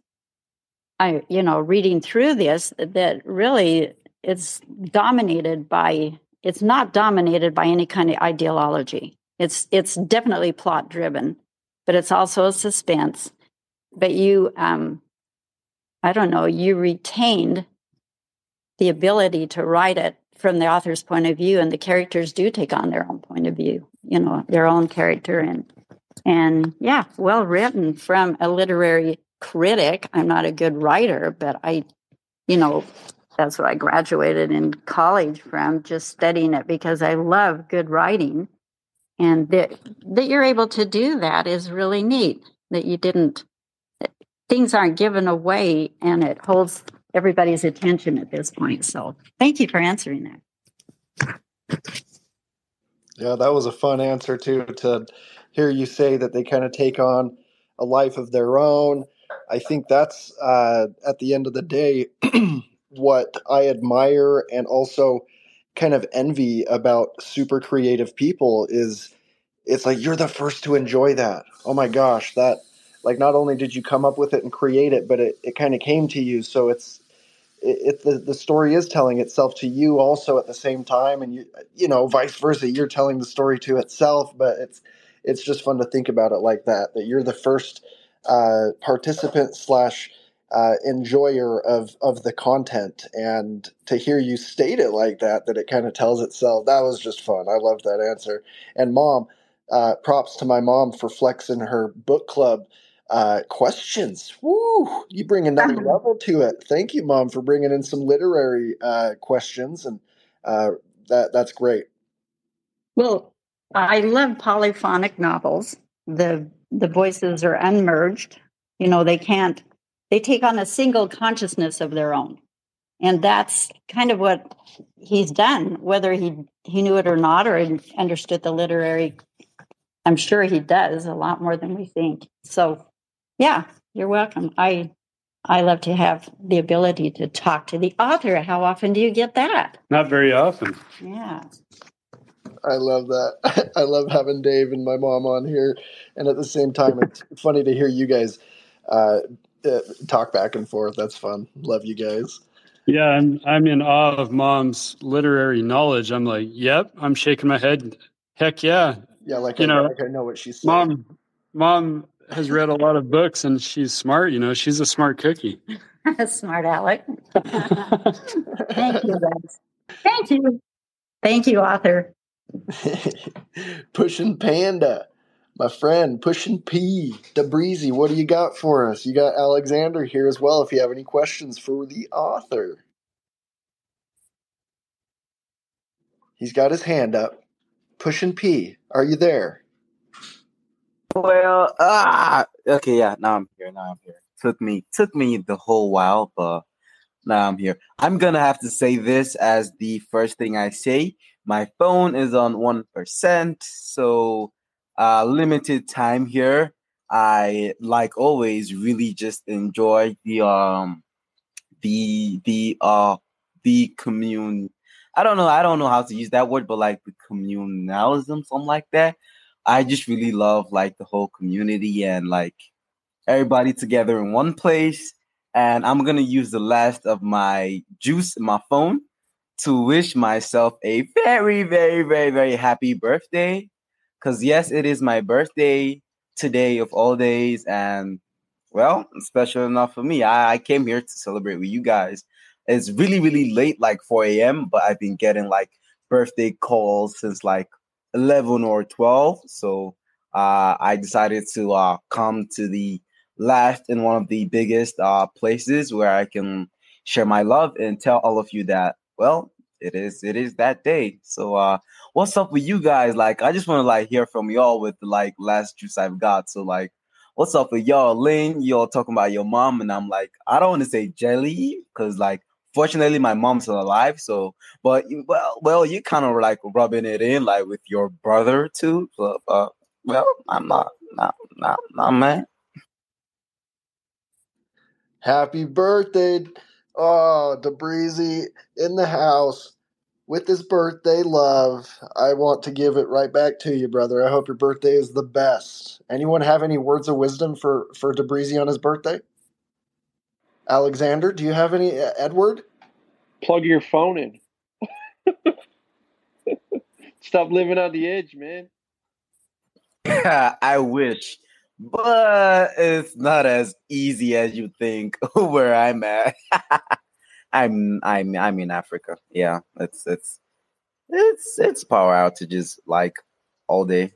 I, you know, reading through this. That really it's dominated by it's not dominated by any kind of ideology. It's it's definitely plot driven, but it's also a suspense. But you, um, I don't know, you retained the ability to write it from the author's point of view, and the characters do take on their own point of view. You know, their own character, and and yeah, well written from a literary critic. I'm not a good writer, but I you know, that's what I graduated in college from, just studying it because I love good writing. And that, that you're able to do that is really neat. That you didn't, things aren't given away and it holds everybody's attention at this point. So thank you for answering that. Yeah, that was a fun answer too to hear you say that they kind of take on a life of their own. I think that's uh, at the end of the day what I admire and also kind of envy about super creative people is it's like you're the first to enjoy that. Oh my gosh, that like not only did you come up with it and create it, but it, it kind of came to you. So it's it, it, the, the story is telling itself to you also at the same time and you you know vice versa you're telling the story to itself but it's it's just fun to think about it like that that you're the first uh, participant slash uh, enjoyer of of the content and to hear you state it like that that it kind of tells itself that was just fun i loved that answer and mom uh, props to my mom for flexing her book club uh, questions Woo! you bring another level to it thank you mom for bringing in some literary uh, questions and uh, that that's great Well, I love polyphonic novels. The the voices are unmerged. You know, they can't they take on a single consciousness of their own. And that's kind of what he's done, whether he he knew it or not or understood the literary I'm sure he does a lot more than we think. So, yeah, you're welcome. I I love to have the ability to talk to the author. How often do you get that? Not very often. Yeah. I love that. I love having Dave and my mom on here, and at the same time, it's funny to hear you guys uh, uh, talk back and forth. That's fun. Love you guys. Yeah, I'm I'm in awe of mom's literary knowledge. I'm like, yep, I'm shaking my head. Heck yeah. Yeah, like You I, know, like I know what she's saying. Mom mom has read a lot of books and she's smart, you know, she's a smart cookie. Smart Alec. Thank you, guys. Thank you. Thank you, author. Pushing Panda, my friend, Pushing P, Debreezy. What do you got for us? You got Alexander here as well. If you have any questions for the author, he's got his hand up. Pushing P, are you there? Well, ah, okay, yeah. Now I'm here. Now I'm here. Took me took me the whole while, but now I'm here. I'm gonna have to say this as the first thing I say. My phone is on one percent, so uh, limited time here. I like always really just enjoy the um the the uh the commune. I don't know. I don't know how to use that word, but like the communalism, something like that. I just really love like the whole community and like everybody together in one place. And I'm gonna use the last of my juice in my phone to wish myself a very, very, very, very happy birthday. Cause yes, it is my birthday today of all days, and well, special enough for me. I, I came here to celebrate with you guys. It's really, really late, like 4 a.m., but I've been getting like birthday calls since like 11 or 12. So uh, I decided to uh, come to the last and one of the biggest uh, places where I can share my love and tell all of you that, well, it is it is that day. So uh what's up with you guys? Like I just want to like hear from y'all with the like last juice I've got. So like what's up with y'all? Lynn, y'all talking about your mom, and I'm like, I don't want to say jelly, because like fortunately my mom's still alive. So but well well you kind of like rubbing it in like with your brother too. So uh well I'm not not not not mad. Happy birthday, oh, Debreezy in the house with this birthday love. I want to give it right back to you, brother. I hope your birthday is the best. Anyone have any words of wisdom for for Debreezy on his birthday? Alexander, do you have any? uh, Edward? Plug your phone in. Stop living on the edge, man. I wish, but it's not as easy as you think where I'm at. I'm I'm I'm in Africa. Yeah, it's it's it's it's power outages like all day.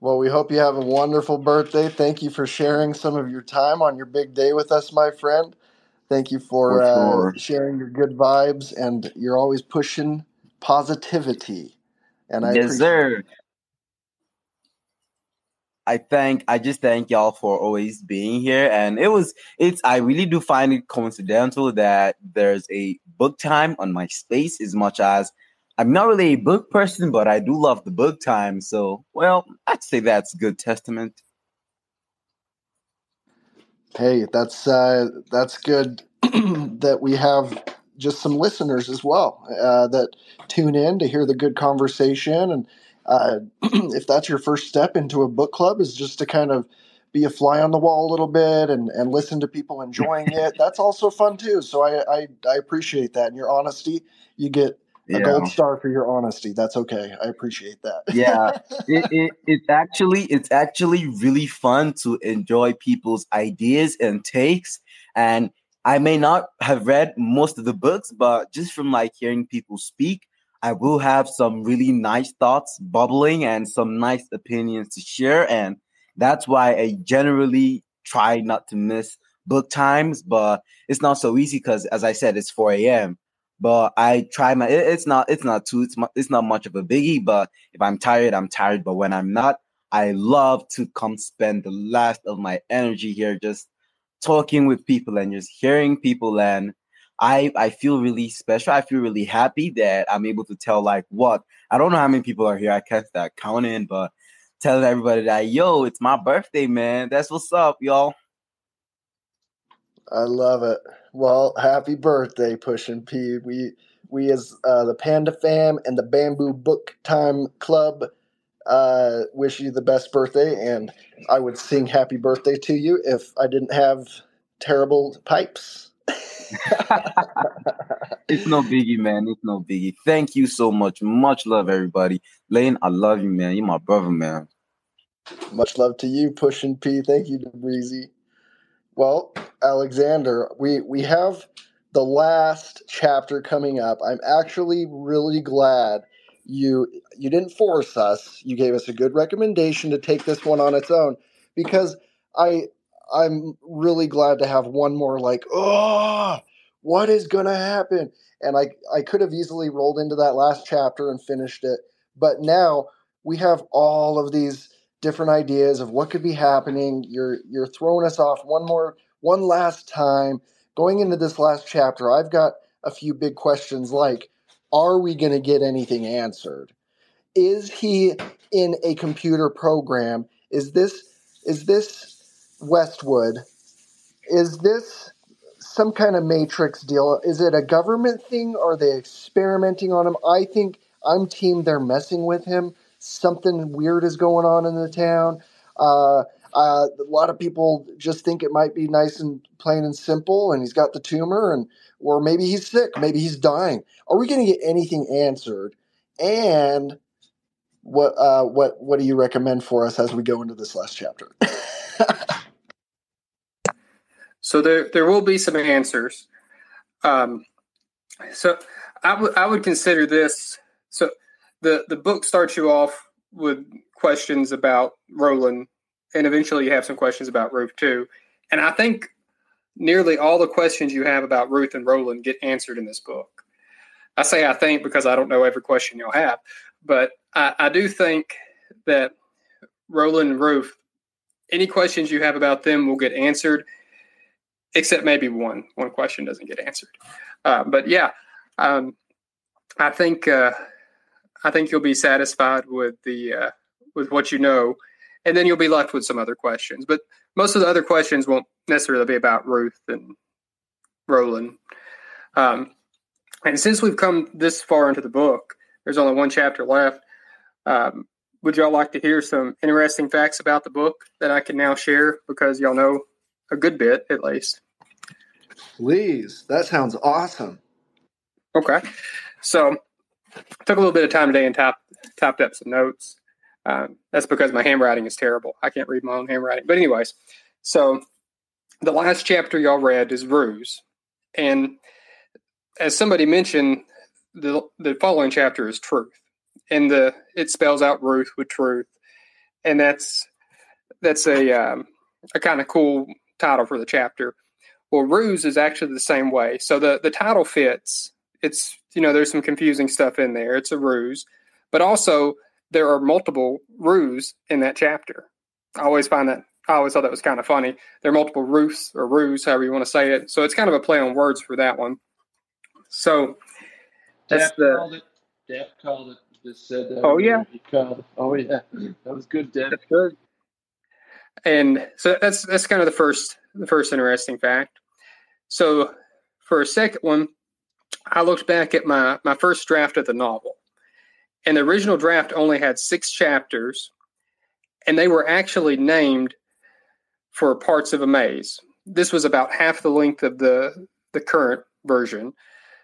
Well, we hope you have a wonderful birthday. Thank you for sharing some of your time on your big day with us, my friend. Thank you for, For sure. uh, sharing your good vibes, and you're always pushing positivity. And I Yes, sir. I thank I just thank y'all for always being here and it was it's I really do find it coincidental that there's a book time on my space as much as I'm not really a book person but I do love the book time so well I'd say that's good testament. Hey, that's uh, that's good that we have just some listeners as well uh, that tune in to hear the good conversation. And uh, if that's your first step into a book club, is just to kind of be a fly on the wall a little bit and, and listen to people enjoying it. That's also fun too. So I, I I appreciate that and your honesty. You get a Yeah. gold star for your honesty. That's okay. I appreciate that. Yeah, it, it it's actually it's actually really fun to enjoy people's ideas and takes. And I may not have read most of the books, but just from like hearing people speak, I will have some really nice thoughts bubbling and some nice opinions to share. And that's why I generally try not to miss book times, but it's not so easy because, as I said, it's 4 a.m but I try my. It, it's not. It's not too. It's, it's not much of a biggie. But if I'm tired, I'm tired. But when I'm not, I love to come spend the last of my energy here, just talking with people and just hearing people. And I I feel really special. I feel really happy that I'm able to tell like what I don't know how many people are here. I can't start counting, but telling everybody that yo, it's my birthday, man. That's what's up, y'all. I love it. Well, happy birthday, Pushin' P. We we as uh, the Panda Fam and the Bamboo Book Time Club uh, wish you the best birthday, and I would sing happy birthday to you if I didn't have terrible pipes. It's no biggie, man. It's no biggie. Thank you so much. Much love, everybody. Lane, I love you, man. You're my brother, man. Much love to you, Pushin' P. Thank you, Breezy. Well, Alexander, we we have the last chapter coming up. I'm actually really glad you you didn't force us. You gave us a good recommendation to take this one on its own because I I'm really glad to have one more like, oh, what is going to happen? And I I could have easily rolled into that last chapter and finished it, but now we have all of these different ideas of what could be happening. You're you're throwing us off one more one last time. Going into this last chapter, I've got a few big questions like are we going to get anything answered? Is he in a computer program? Is this is this Westworld? Is this some kind of matrix deal? Is it a government thing? Are they experimenting on him? I think I'm team they're messing with him. Something weird is going on in the town. Uh, uh, a lot of people just think it might be nice and plain and simple, and he's got the tumor, and or maybe he's sick, maybe he's dying. Are we going to get anything answered? And what uh, what what do you recommend for us as we go into this last chapter? So there there will be some answers. Um, so I would I would consider this. So the the book starts you off with questions about Roland, and eventually you have some questions about Ruth too. And I think nearly all the questions you have about Ruth and Roland get answered in this book. I say I think because I don't know every question you'll have, but I, I do think that Roland and Ruth, any questions you have about them will get answered except maybe one one question doesn't get answered. Uh, but yeah, um, I think uh, I think you'll be satisfied with the uh, with what you know, and then you'll be left with some other questions. But most of the other questions won't necessarily be about Ruth and Roland. Um, and since we've come this far into the book, there's only one chapter left. Um, would y'all like to hear some interesting facts about the book that I can now share because y'all know a good bit at least. Please, that sounds awesome. Okay, so took a little bit of time today and typed typed up some notes. Um, that's because my handwriting is terrible. I can't read my own handwriting. But anyways, so the last chapter y'all read is Ruse, and as somebody mentioned, the the following chapter is Truth, and the it spells out Ruth with truth. and that's that's a um, a kind of cool title for the chapter. Well, ruse is actually the same way. So the the title fits. It's you know there's some confusing stuff in there. It's a ruse, but also there are multiple ruse in that chapter. I always find that I always thought that was kind of funny. There are multiple roofs or ruse, however you want to say it. So it's kind of a play on words for that one. So that's Def the called it. Def called it. Just said that. Oh, yeah. He called it. Oh yeah, that was good, Def. That's good. And so that's that's kind of the first the first interesting fact. So for a second one, I looked back at my my first draft of the novel, and the original draft only had six chapters, and they were actually named for parts of a maze. This was about half the length of the the current version,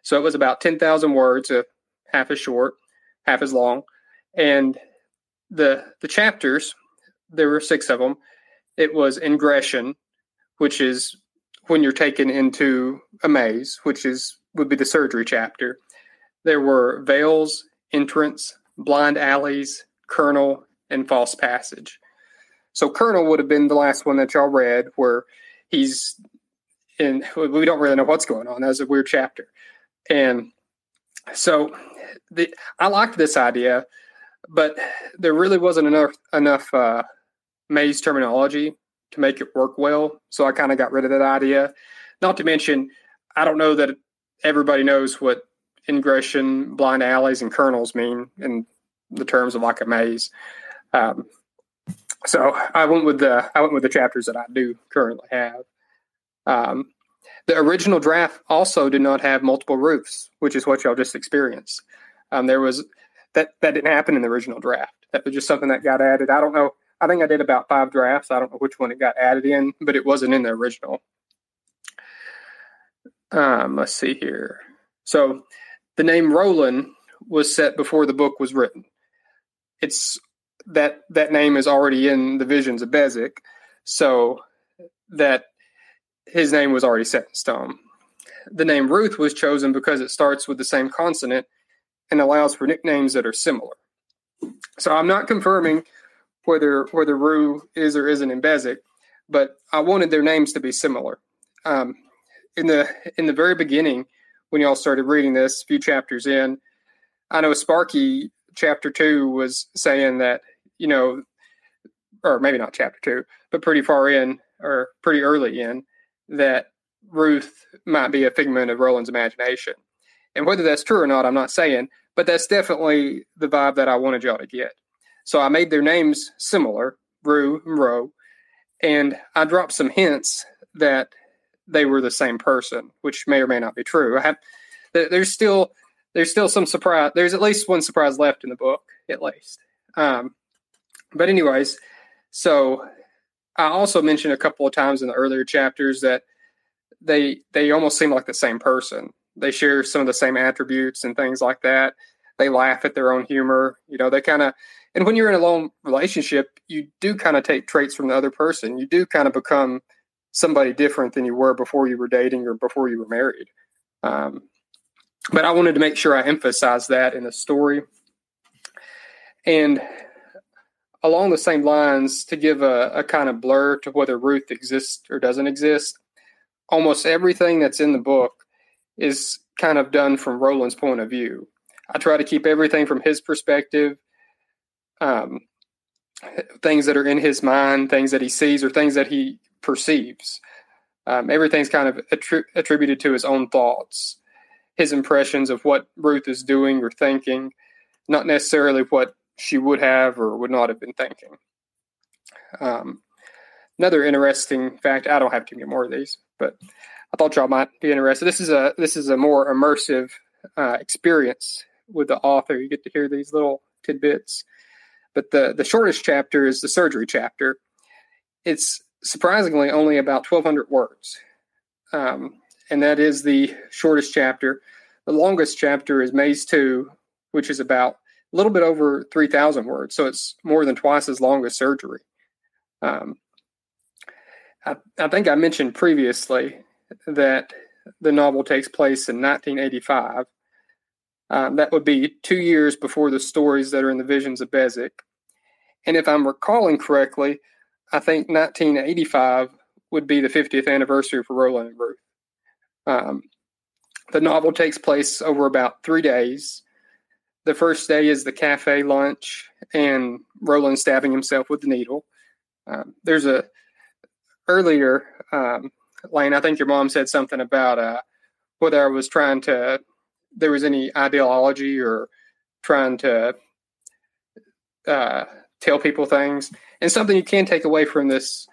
so it was about ten thousand words, uh, half as short, half as long, and the the chapters there were six of them. It was ingression, which is when you're taken into a maze, which is would be the surgery chapter. There were veils, entrance, blind alleys, kernel, and false passage. So kernel would have been the last one that y'all read, where he's in. We don't really know what's going on. That was a weird chapter, and so the, I liked this idea, but there really wasn't enough enough uh, maze terminology to make it work well. So I kind of got rid of that idea. Not to mention, I don't know that everybody knows what ingression, blind alleys, and kernels mean in the terms of like a maze. Um, so I went with the I went with the chapters that I do currently have. Um, the original draft also did not have multiple roofs, which is what y'all just experienced. Um, there was that that didn't happen in the original draft. That was just something that got added. I don't know. I think I did about five drafts. I don't know which one it got added in, but it wasn't in the original. Um, let's see here. So the name Roland was set before the book was written. It's that that name is already in the visions of Bezic, so that his name was already set in stone. The name Ruth was chosen because it starts with the same consonant and allows for nicknames that are similar. So I'm not confirming whether whether Rue is or isn't in Bezic, but I wanted their names to be similar. Um, in the in the very beginning, when y'all started reading this, a few chapters in, I know Sparky chapter two was saying that you know, or maybe not chapter two, but pretty far in or pretty early in, that Ruth might be a figment of Roland's imagination. And whether that's true or not, I'm not saying, but that's definitely the vibe that I wanted y'all to get. So I made their names similar, Rue and Ro, and I dropped some hints that they were the same person, which may or may not be true. I have there's still there's still some surprise. There's at least one surprise left in the book, at least. Um, but anyways, so I also mentioned a couple of times in the earlier chapters that they they almost seem like the same person. They share some of the same attributes and things like that. They laugh at their own humor. You know, they kind of and when you're in a long relationship, you do kind of take traits from the other person. You do kind of become somebody different than you were before you were dating or before you were married. Um, but I wanted to make sure I emphasize that in the story. And along the same lines, to give a, a kind of blur to whether Ruth exists or doesn't exist, almost everything that's in the book is kind of done from Roland's point of view. I try to keep everything from his perspective, um, things that are in his mind, things that he sees, or things that he perceives. Um, everything's kind of attri- attributed to his own thoughts, his impressions of what Ruth is doing or thinking, not necessarily what she would have or would not have been thinking. Um, another interesting fact. I don't have too many more of these, but I thought y'all might be interested. This is a this is a more immersive uh, experience with the author. You get to hear these little tidbits. But the the shortest chapter is the surgery chapter. It's surprisingly only about 1,200 words, um, and that is the shortest chapter. The longest chapter is Maze Two, which is about a little bit over 3,000 words. So it's more than twice as long as surgery. Um, I, I think I mentioned previously that the novel takes place in 1985. Um, that would be two years before the stories that are in the Visions of Bezic. And if I'm recalling correctly, I think 1985 would be the 50th anniversary for Roland and Ruth. Um, the novel takes place over about three days. The first day is the cafe lunch and Roland stabbing himself with the needle. Um, there's a earlier um, Lane. I think your mom said something about uh, whether I was trying to there was any ideology or trying to uh, tell people things. And something you can take away from this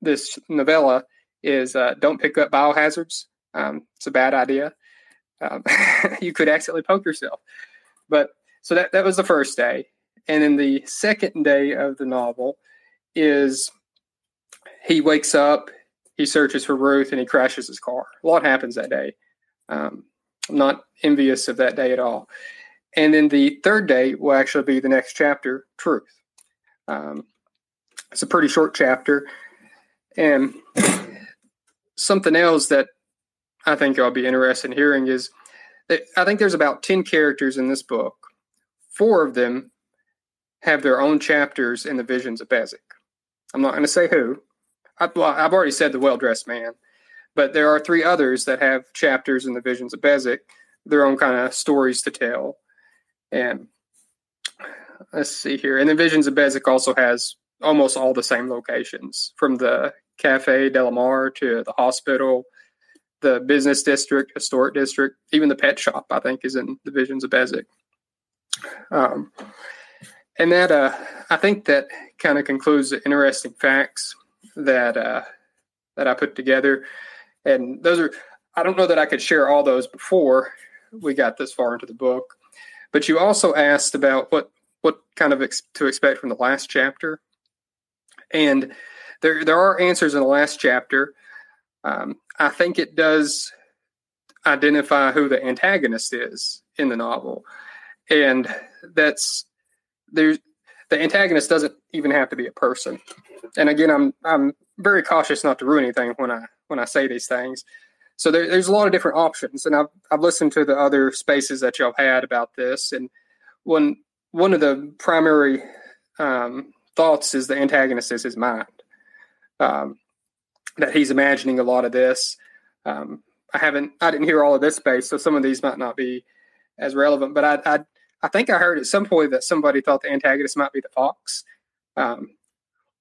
this novella is uh, don't pick up biohazards. Um, it's a bad idea. Um, you could accidentally poke yourself. But so that that was the first day, and then the second day of the novel is he wakes up, he searches for Ruth, and he crashes his car. A lot happens that day. Um, I'm not envious of that day at all. And then the third day will actually be the next chapter, Truth. Um, it's a pretty short chapter. And something else that I think I'll be interested in hearing is that I think there's about 10 characters in this book. Four of them have their own chapters in the Visions of Bezic. I'm not going to say who. I, well, I've already said the well dressed man, but there are three others that have chapters in the Visions of Bezic, their own kind of stories to tell. And let's see here. And the Visions of Bezic also has almost all the same locations from the Cafe Delamar to the hospital, the business district, historic district, even the pet shop, I think, is in the Visions of Bezic. Um, and that, uh, I think that kind of concludes the interesting facts that uh, that I put together. And those are, I don't know that I could share all those before we got this far into the book. But you also asked about what what kind of ex- to expect from the last chapter, and there there are answers in the last chapter. Um, I think it does identify who the antagonist is in the novel, and that's there's the antagonist doesn't even have to be a person. And again, I'm I'm very cautious not to ruin anything when I when I say these things. So there, there's a lot of different options, and I've I've listened to the other spaces that y'all had about this, and one one of the primary um, thoughts is the antagonist is his mind, um, that he's imagining a lot of this. Um, I haven't I didn't hear all of this space, so some of these might not be as relevant, but I I, I think I heard at some point that somebody thought the antagonist might be the fox, um,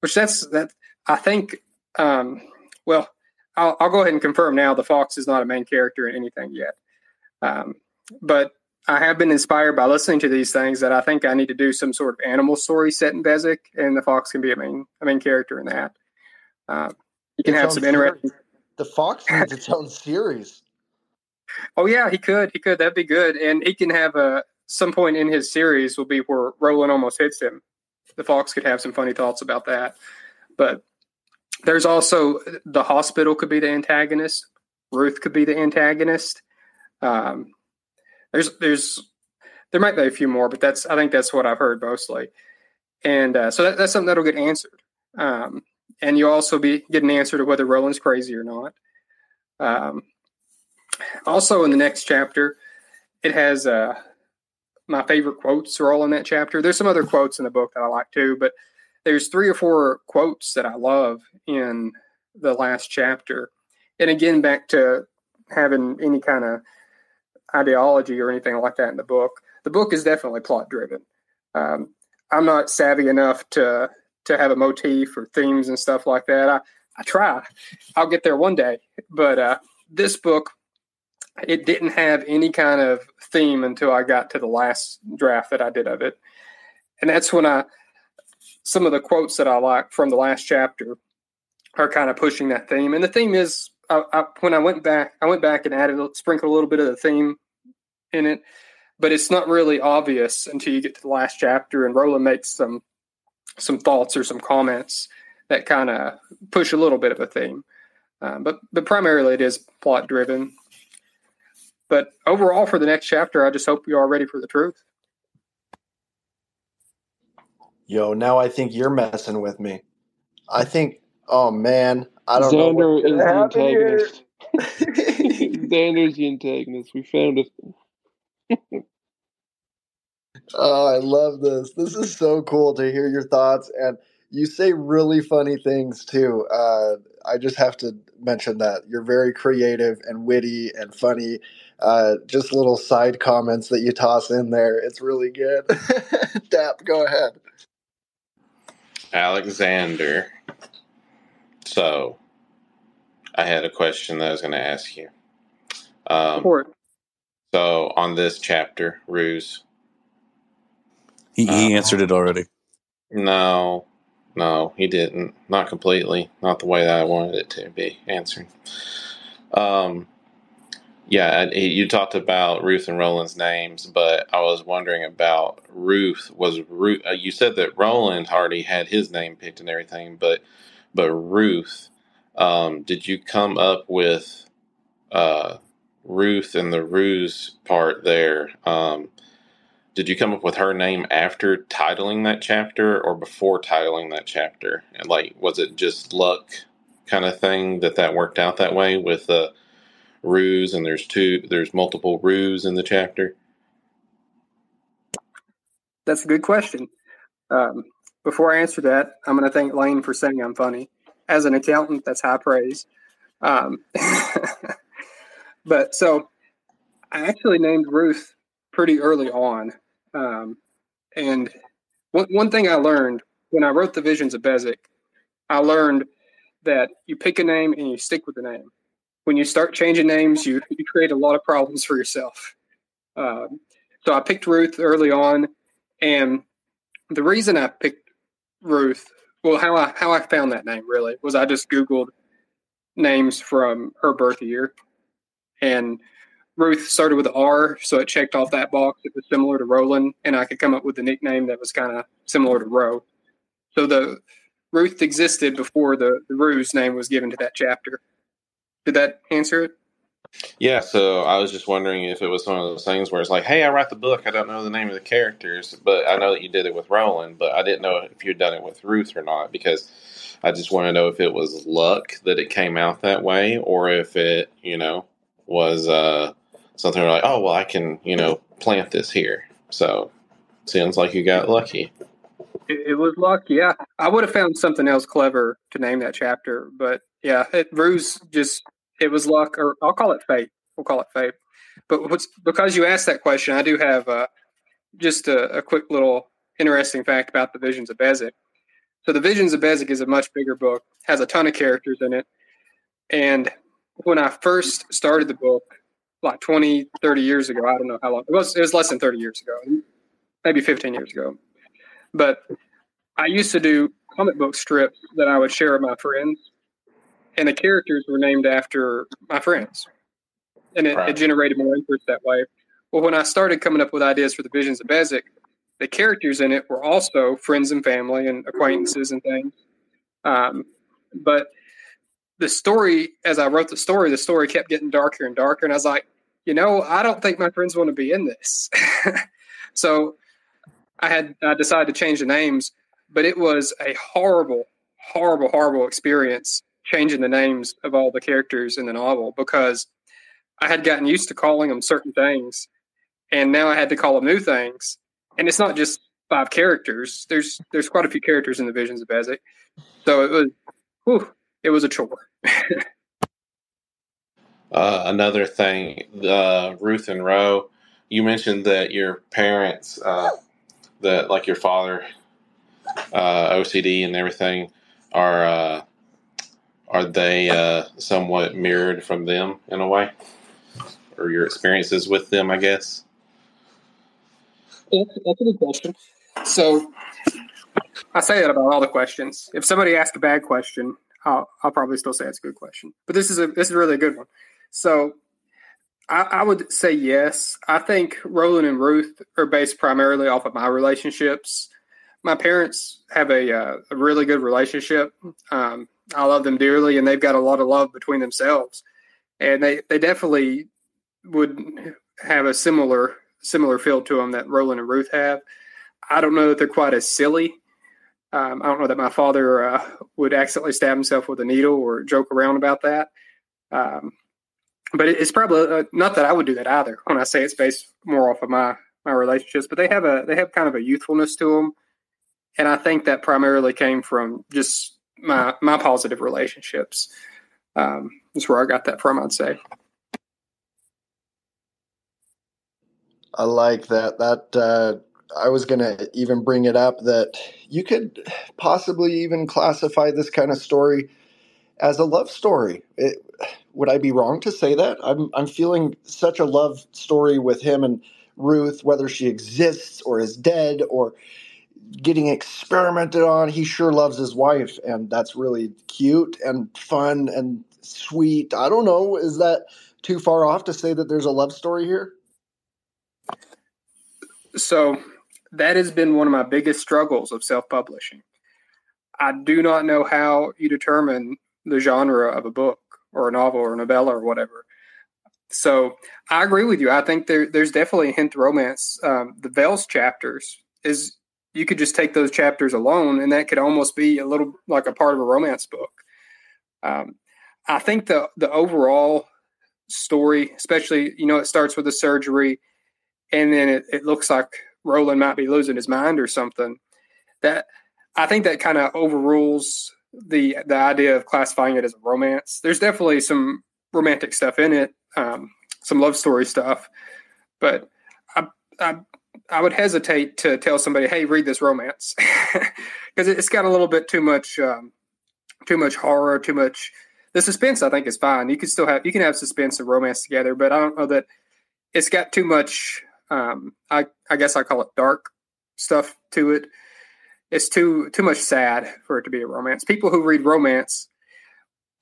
which that's that I think. Um, well, I'll, I'll, go ahead and confirm now the fox is not a main character in anything yet. Um, but I have been inspired by listening to these things that I think I need to do some sort of animal story set in Bezic, and the fox can be a main a main character in that. Uh, you can have some interesting. The fox needs its own series. Oh yeah, he could. He could. That'd be good. And he can have a some point in his series will be where Roland almost hits him. The fox could have some funny thoughts about that. But there's also the hospital could be the antagonist. Ruth could be the antagonist. Um, there's there's there might be a few more, but that's I think that's what I've heard mostly. And uh, so that, that's something that'll get answered. Um, and you'll also be get an answer to whether Roland's crazy or not. Um, also, in the next chapter, it has uh, my favorite quotes are all in that chapter. There's some other quotes in the book that I like too, but there's three or four quotes that I love in the last chapter. And again, back to having any kind of ideology or anything like that in the book. The book is definitely plot driven. Um, I'm not savvy enough to to have a motif or themes and stuff like that. I, I try. I'll get there one day. But uh, this book, it didn't have any kind of theme until I got to the last draft that I did of it. And that's when I some of the quotes that I like from the last chapter are kind of pushing that theme. And the theme is I, I, when I went back, I went back and added sprinkled a little bit of the theme in it, but it's not really obvious until you get to the last chapter. And Roland makes some some thoughts or some comments that kind of push a little bit of a theme. Um, but but primarily it is plot driven. But overall, for the next chapter, I just hope you are ready for the truth. Yo, now I think you're messing with me. I think, oh man, I don't Xander know. is the antagonist. Xander's the antagonist. We found it. Oh, I love this. This is so cool to hear your thoughts. And you say really funny things too. Uh, I just have to mention that you're very creative and witty and funny. Uh, just little side comments that you toss in there. It's really good. Dap, go ahead. Alexander. So, I had a question that I was going to ask you. Um, so, on this chapter, Ruse. He, he Uh, answered it already. No, no, he didn't. Not completely. Not the way that I wanted it to be answered. Um, yeah, you talked about Ruth and Roland's names, but I was wondering about Ruth. Was Ruth? Uh, you said that Roland already had his name picked and everything, but but Ruth, um, did you come up with uh, Ruth and the ruse part there? Um, did you come up with her name after titling that chapter or before titling that chapter? And like, was it just luck kind of thing that that worked out that way with uh, ruse? And there's two, there's multiple ruse in the chapter. That's a good question. Um, before I answer that, I'm going to thank Lane for saying I'm funny. As an accountant, that's high praise. Um, but so I actually named Ruth pretty early on. Um, and one, one thing I learned when I wrote the Visions of Bezic, I learned that you pick a name and you stick with the name. When you start changing names, you, you create a lot of problems for yourself. Um, so I picked Ruth early on, and the reason I picked Ruth, well, how I how I found that name really was I just Googled names from her birth year, and Ruth started with R, so it checked off that box. It was similar to Roland, and I could come up with a nickname that was kind of similar to Ro. So the Ruth existed before the the Ruse name was given to that chapter. Did that answer it? Yeah, so I was just wondering if it was one of those things where it's like, hey, I write the book, I don't know the name of the characters, but I know that you did it with Roland, but I didn't know if you'd done it with Ruth or not because I just want to know if it was luck that it came out that way or if it, you know, was uh, something like, oh, well, I can, you know, plant this here. So sounds like you got lucky. It, it was luck, yeah. I would have found something else clever to name that chapter, but yeah, it, just it was luck, or I'll call it fate. We'll call it fate. But what's because you asked that question, I do have uh, just a, a quick little interesting fact about the Visions of Bezic. So the Visions of Bezic is a much bigger book, has a ton of characters in it, and when I first started the book, like 20, 30 years ago, I don't know how long it was. It was less than 30 years ago, maybe 15 years ago. But I used to do comic book strips that I would share with my friends, and the characters were named after my friends, and it, Right. it generated more interest that way. Well, when I started coming up with ideas for the Visions of Bezic, the characters in it were also friends and family and acquaintances and things. Um, but the story, as I wrote the story, the story kept getting darker and darker, and I was like, you know, I don't think my friends want to be in this. so I had I decided to change the names, but it was a horrible, horrible, horrible experience changing the names of all the characters in the novel because I had gotten used to calling them certain things, and now I had to call them new things. And it's not just five characters. There's there's quite a few characters in the Visions of Bezic, so it was, whew, it was a chore. Uh, another thing, uh, Ruth and Roe, you mentioned that your parents, uh, that like your father, uh, OCD and everything, are uh, are they uh, somewhat mirrored from them in a way, or your experiences with them? I guess. That's, that's a good question. So I say that about all the questions. If somebody asks a bad question, I'll, I'll probably still say it's a good question. But this is a this is really a good one. So I, I would say yes. I think Roland and Ruth are based primarily off of my relationships. My parents have a, uh, a really good relationship. Um, I love them dearly, and they've got a lot of love between themselves. And they, they definitely would have a similar similar feel to them that Roland and Ruth have. I don't know that they're quite as silly. Um, I don't know that my father uh, would accidentally stab himself with a needle or joke around about that. Um, but it- it's probably uh, not that I would do that either. When I say it's based more off of my my relationships, but they have a they have kind of a youthfulness to them, and I think that primarily came from just my my positive relationships. Um, that's where I got that from. I'd say. I like that. That uh, I was going to even bring it up that you could possibly even classify this kind of story as a love story. It, would I be wrong to say that? I'm I'm feeling such a love story with him and Ruth, whether she exists or is dead or getting experimented on. He sure loves his wife, and that's really cute and fun and sweet. I don't know. Is that too far off to say that there's a love story here? So that has been one of my biggest struggles of self-publishing. I do not know how you determine the genre of a book or a novel or a novella or whatever. So I agree with you. I think there, there's definitely a hint to romance. Um, the Veils chapters is you could just take those chapters alone, and that could almost be a little like a part of a romance book. Um, I think the the overall story, especially you know, it starts with the surgery, and then it, it looks like Roland might be losing his mind or something. That I think that kind of overrules the the idea of classifying it as a romance. There's definitely some romantic stuff in it, um, some love story stuff, but I, I I would hesitate to tell somebody, "Hey, read this romance," because it's got a little bit too much um, too much horror, too much. The suspense, I think, is fine. You can still have you can have suspense and romance together, but I don't know that it's got too much. Um, I I guess I call it dark stuff to it it's too too much sad for it to be a romance. People who read romance,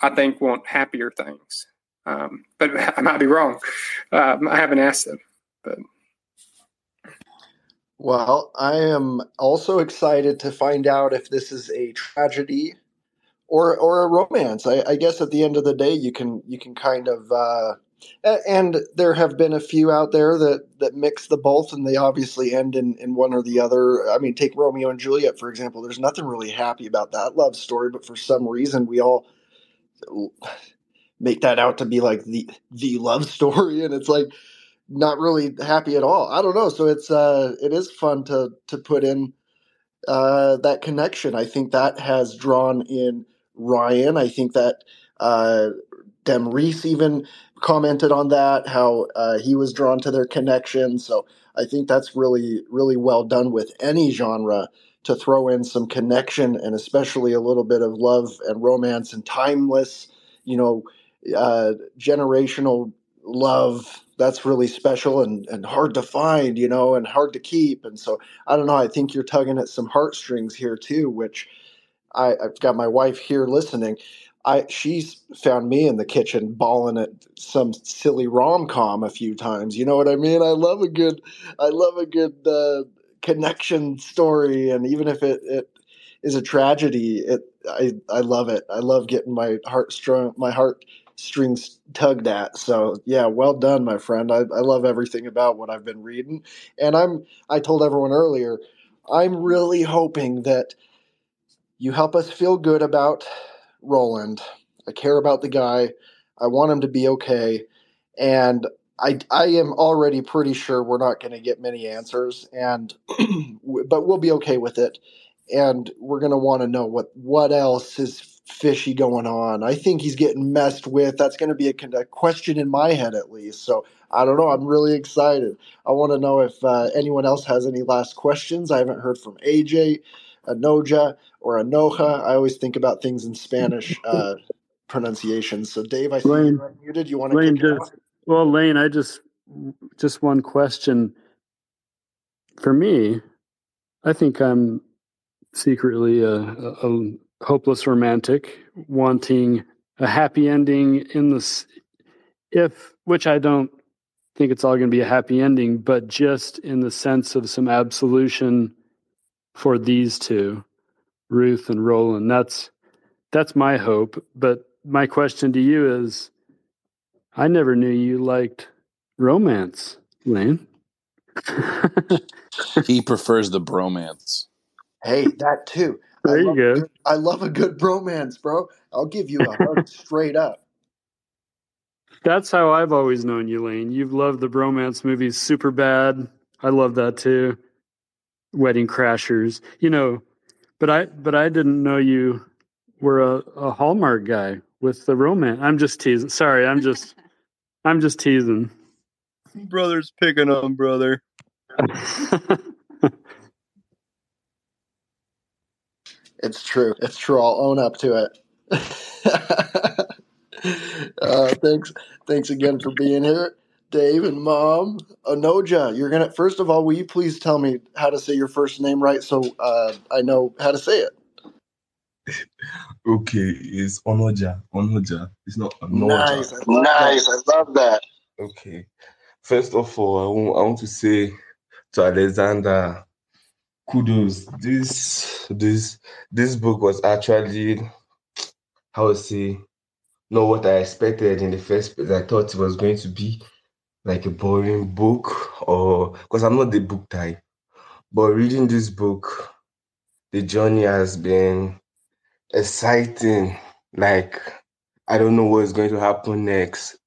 I think, want happier things. Um, but I might be wrong. Uh, I haven't asked them, but. Well, I am also excited to find out if this is a tragedy or or a romance. I, I guess at the end of the day, you can you can kind of uh, and there have been a few out there that that mix the both and they obviously end in, in one or the other. I mean take romeo and juliet for example. There's nothing really happy about that love story but for some reason we all make that out to be like the the love story. And it's like not really happy at all i don't know so it's uh it is fun to to put in uh that connection i think that has drawn in ryan i think that uh Dem Reese even commented on that, how uh, he was drawn to their connection. So I think that's really, really well done with any genre to throw in some connection and especially a little bit of love and romance and timeless, you know, uh, generational love. That's really special and, and hard to find, you know, and hard to keep. And so I don't know. I think you're tugging at some heartstrings here too, which I, I've got my wife here listening I she's found me in the kitchen bawling at some silly rom com a few times. You know what I mean? I love a good, I love a good uh, connection story, and even if it, it is a tragedy, it I I love it. I love getting my heart strung, my heart strings tugged at. So yeah, well done, my friend. I, I love everything about what I've been reading, and I'm I told everyone earlier, I'm really hoping that you help us feel good about Roland. I care about the guy. I want him to be okay. And I, I am already pretty sure we're not going to get many answers, and but we'll be okay with it. And we're going to want to know what what else is fishy going on. I think he's getting messed with. That's going to be a, a question in my head at least. So I don't know. I'm really excited. I want to know if uh, anyone else has any last questions. I haven't heard from AJ. Anoja or Anoja. I always think about things in Spanish uh, pronunciation. So, Dave, I see Lane, you're unmuted. You want to Lane, just, well, Lane, I just just one question. For me, I think I'm secretly a, a hopeless romantic, wanting a happy ending in this. If which I don't think it's all going to be a happy ending, but just in the sense of some absolution for these two, Ruth and Roland. That's that's my hope. But my question to you is I never knew you liked romance, Lane. he prefers the bromance. Hey, that too. There I you love go. A good, I love a good bromance, bro. I'll give you a hug straight up. That's how I've always known you, Lane. You've loved the bromance movies super bad, I love that too. Wedding Crashers, you know, but I but I didn't know you were a, a Hallmark guy with the romance. I'm just teasing. Sorry, I'm just I'm just teasing. Brother's picking on brother. It's true. It's true. I'll own up to it. uh, thanks. Thanks again for being here, Dave and Mom. Anoja, you're gonna. First of all, will you please tell me how to say your first name right, so uh, I know how to say it. Okay, it's Onoja. Onoja. It's not Onoja. Nice. I love nice. That. I love that. Okay. First of all, I want, I want to say to Alexander, kudos. This this this book was actually how to say not what I expected in the first place. I thought it was going to be like a boring book or because I'm not the book type. But reading this book, the journey has been exciting. Like I don't know what's going to happen next.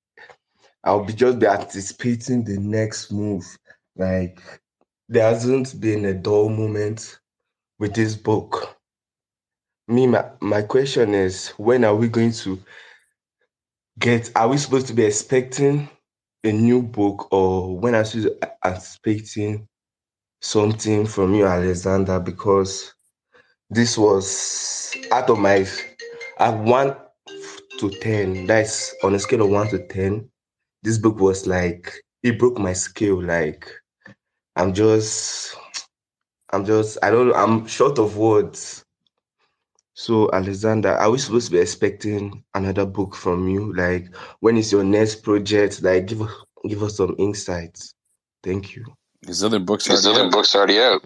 I'll be just be anticipating the next move. Like there hasn't been a dull moment with this book. Me, my, my question is when are we going to get are we supposed to be expecting a new book or when are we expecting something from you, Alexander? Because this was out of my at one to ten. That's on a scale of one to ten. This book was like it broke my scale. Like I'm just, I'm just, I don't, I'm short of words. So Alexander, are we supposed to be expecting another book from you? Like, when is your next project? Like, give us, give us some insights. Thank you. His other books His already other out. books already out.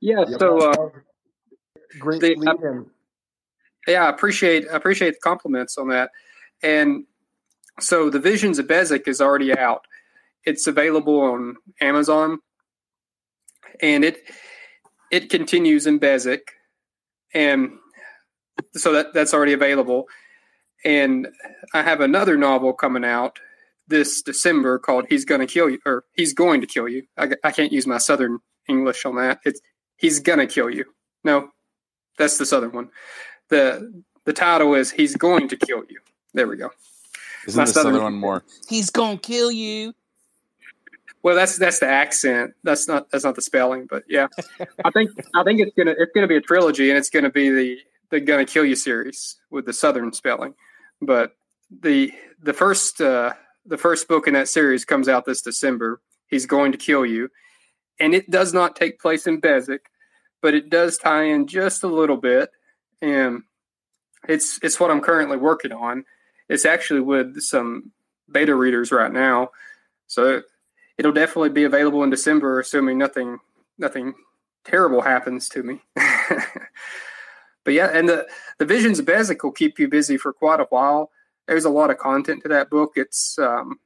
Yeah. So, uh, Great the- lead yeah, appreciate appreciate the compliments on that. And so, the Visions of Bezic is already out. It's available on Amazon, and it it continues in Bezic, and so that that's already available. And I have another novel coming out this December called "He's Gonna Kill You" or "He's Going to Kill You." I, I can't use my Southern English on that. It's "He's Gonna Kill You." No, that's the Southern one. the The title is "He's Going to Kill You." There we go. Isn't My the Southern- southern one more? He's gonna kill you. Well, that's that's the accent. That's not that's not the spelling, but yeah, I think I think it's gonna it's gonna be a trilogy, and it's gonna be the the Gonna Kill You series with the Southern spelling. But the the first uh, the first book in that series comes out this December. He's going to kill you, and it does not take place in Bezic, but it does tie in just a little bit, and it's it's what I'm currently working on. It's actually with some beta readers right now, so it'll definitely be available in December, assuming nothing nothing terrible happens to me. but yeah, and the the Visions of Bezic will keep you busy for quite a while. There's a lot of content to that book. It's um,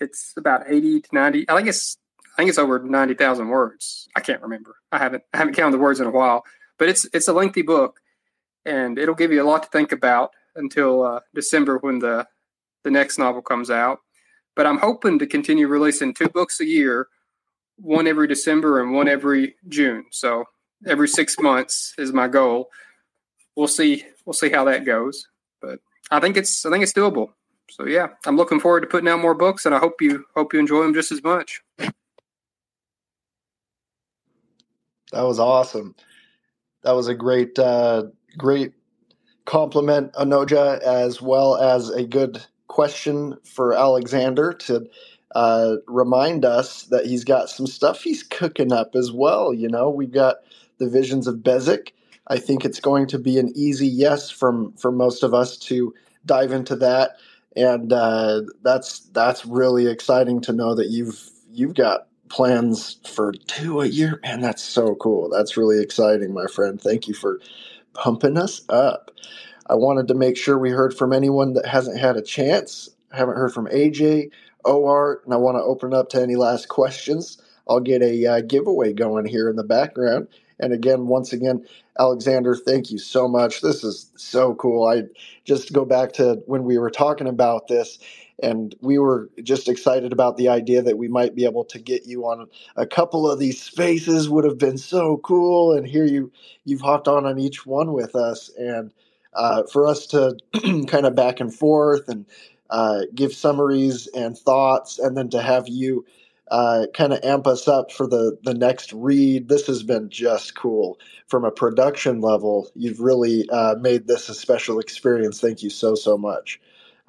it's about eighty to ninety. I think it's I think it's over ninety thousand words. I can't remember. I haven't I haven't counted the words in a while. But it's it's a lengthy book, and it'll give you a lot to think about until uh, December when the the next novel comes out but I'm hoping to continue releasing two books a year, one every December and one every June. So every six months is my goal. We'll see. We'll see how that goes, but I think it's I think it's doable. So yeah, I'm looking forward to putting out more books, and I hope you hope you enjoy them just as much. That was awesome. That was a great, uh, great compliment, Anoja, as well as a good question for Alexander to uh, remind us that he's got some stuff he's cooking up as well. You know, we've got the visions of Bezic. I think it's going to be an easy yes from for most of us to dive into that, and uh, that's that's really exciting to know that you've you've got plans for two a year. Man, that's so cool. That's really exciting, my friend. Thank you for pumping us up. I wanted to make sure we heard from anyone that hasn't had a chance. I haven't heard from AJ, OR, and I want to open up to any last questions. I'll get a uh, giveaway going here in the background. And again, once again, Alexander, thank you so much. This is so cool. I just go back to when we were talking about this, and we were just excited about the idea that we might be able to get you on a couple of these spaces would have been so cool and here you you've hopped on on each one with us and uh, for us to kind of back and forth and uh, give summaries and thoughts and then to have you uh, kind of amp us up for the the next read. This has been just cool from a production level. You've really uh, made this a special experience. Thank you so so much.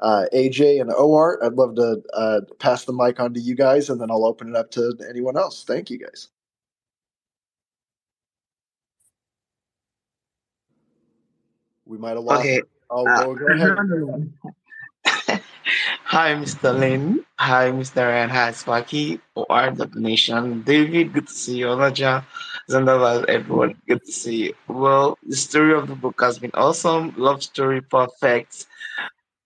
Uh, AJ and OArt, I'd love to uh, pass the mic on to you guys, and then I'll open it up to anyone else. Thank you guys. We might have lost. Okay. Oh, Uh, go, go ahead. Hi, Mr. Lin. Hi, Mr. Ryan. Hi, Sparky. OR the Nation. David, good to see you. Olaja, Zandaval, everyone, good to see you. Well, the story of the book has been awesome. Love story, perfect.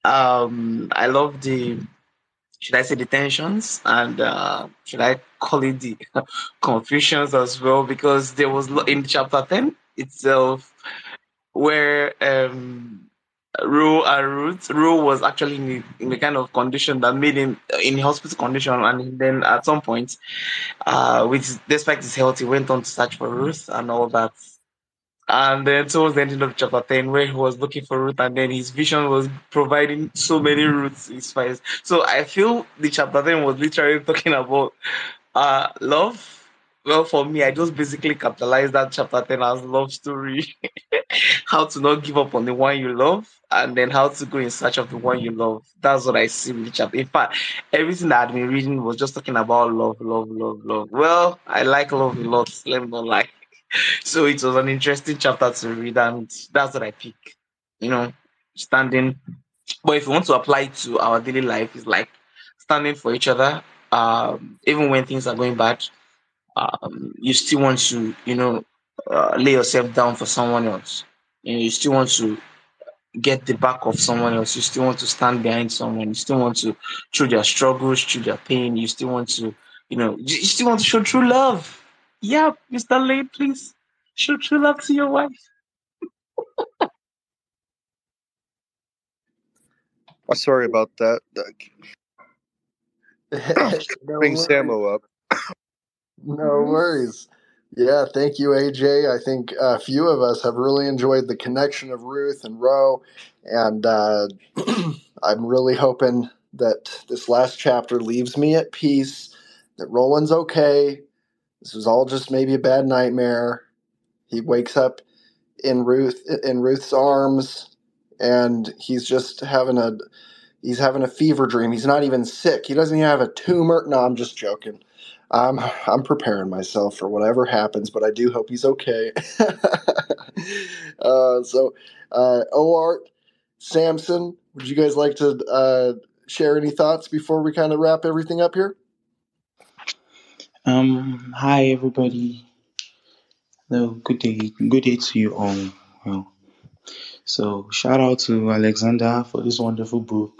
Um, I love the, should I say, the tensions and uh, should I call it the confusions as well? Because there was in chapter 10 itself where um Rue and Ruth. Rue was actually in in a kind of condition that made him in hospital condition, and then at some point, uh, with despite his health, he went on to search for Ruth and all that. And then towards the end of chapter 10, where he was looking for Ruth, and then his vision was providing so many roots his face. So I feel the chapter 10 was literally talking about uh love. Well, for me, I just basically capitalized that chapter 10 as love story. how to not give up on the one you love, and then how to go in search of the one you love. That's what I see with the chapter. In fact, everything that I've been reading was just talking about love, love, love, love. Well, I like love a lot, let me not lie. So it was an interesting chapter to read, and that's what I pick. You know, standing. But if you want to apply it to our daily life, it's like standing for each other, um, even when things are going bad. Um, you still want to, you know, uh, lay yourself down for someone else. You know, you still want to get the back of someone else. You still want to stand behind someone. You still want to, through their struggles, through their pain, you still want to, you know, you still want to show true love. Yeah, Mr. Lane, please show true love to your wife. Oh, sorry about that. no Bring worries. Samo up. No worries. Yeah, thank you, AJ. I think a few of us have really enjoyed the connection of Ruth and Roe, and uh, I'm really hoping that this last chapter leaves me at peace. That Roland's okay. This was all just maybe a bad nightmare. He wakes up in Ruth in Ruth's arms, and he's just having a he's having a fever dream. He's not even sick. He doesn't even have a tumor. No, I'm just joking. I'm I'm preparing myself for whatever happens, but I do hope he's okay. uh, so, uh, Oart, Samson, would you guys like to uh, share any thoughts before we kind of wrap everything up here? Um, hi everybody. Hello, good day. Good day to you all. Well, so shout out to Alexander for this wonderful book.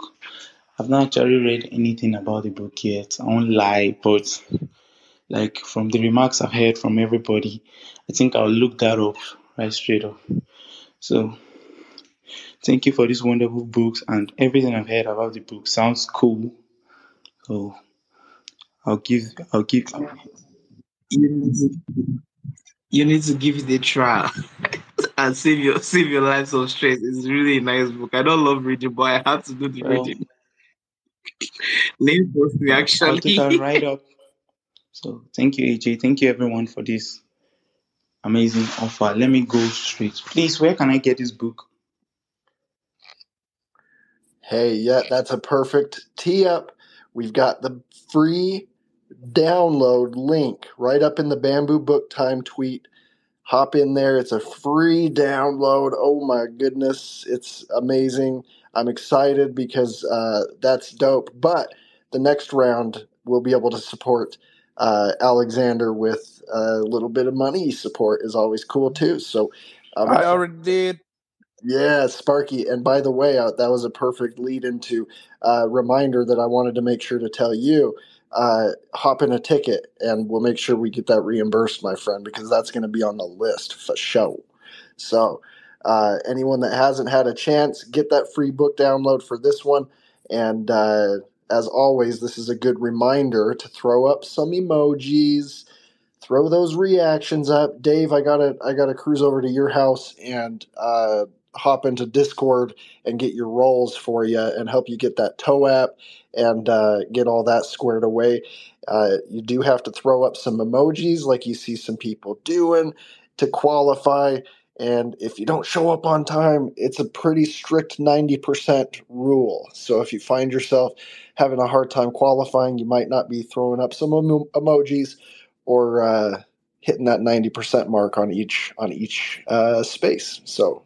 I've not actually read anything about the book yet. I won't lie, but like from the remarks I've heard from everybody, I think I'll look that up right straight up. So thank you for these wonderful books and everything I've heard about the book sounds cool. So I'll give I'll give You need to, you need to give it a try and save your save your life some stress. It's really a nice book. I don't love reading, but I have to do the well reading. Lane forced me I'll take that actually. right up. So thank you, AJ. Thank you everyone for this amazing offer. Let me go straight. Please, where can I get this book? Hey, yeah, that's a perfect tee up. We've got the free download link right up in the Bamboo Book Time tweet. Hop in there. It's a free download. Oh my goodness, it's amazing. I'm excited because uh, that's dope. But the next round, we'll be able to support uh, Alexander with a little bit of money support is always cool too. So I'm I already did. Yeah, Sparky. And by the way, uh, that was a perfect lead into uh, reminder that I wanted to make sure to tell you. Uh, hop in a ticket, and we'll make sure we get that reimbursed, my friend, because that's going to be on the list for show. So, uh, anyone that hasn't had a chance, get that free book download for this one, And uh, as always, this is a good reminder to throw up some emojis, throw those reactions up. Dave, I gotta I gotta cruise over to your house and uh, hop into Discord and get your roles for you and help you get that TOAP and uh, get all that squared away. Uh, you do have to throw up some emojis like you see some people doing to qualify. And if you don't show up on time, it's a pretty strict 90% rule. So if you find yourself having a hard time qualifying, you might not be throwing up some emo- emojis or uh, hitting that 90% mark on each on each uh, space. So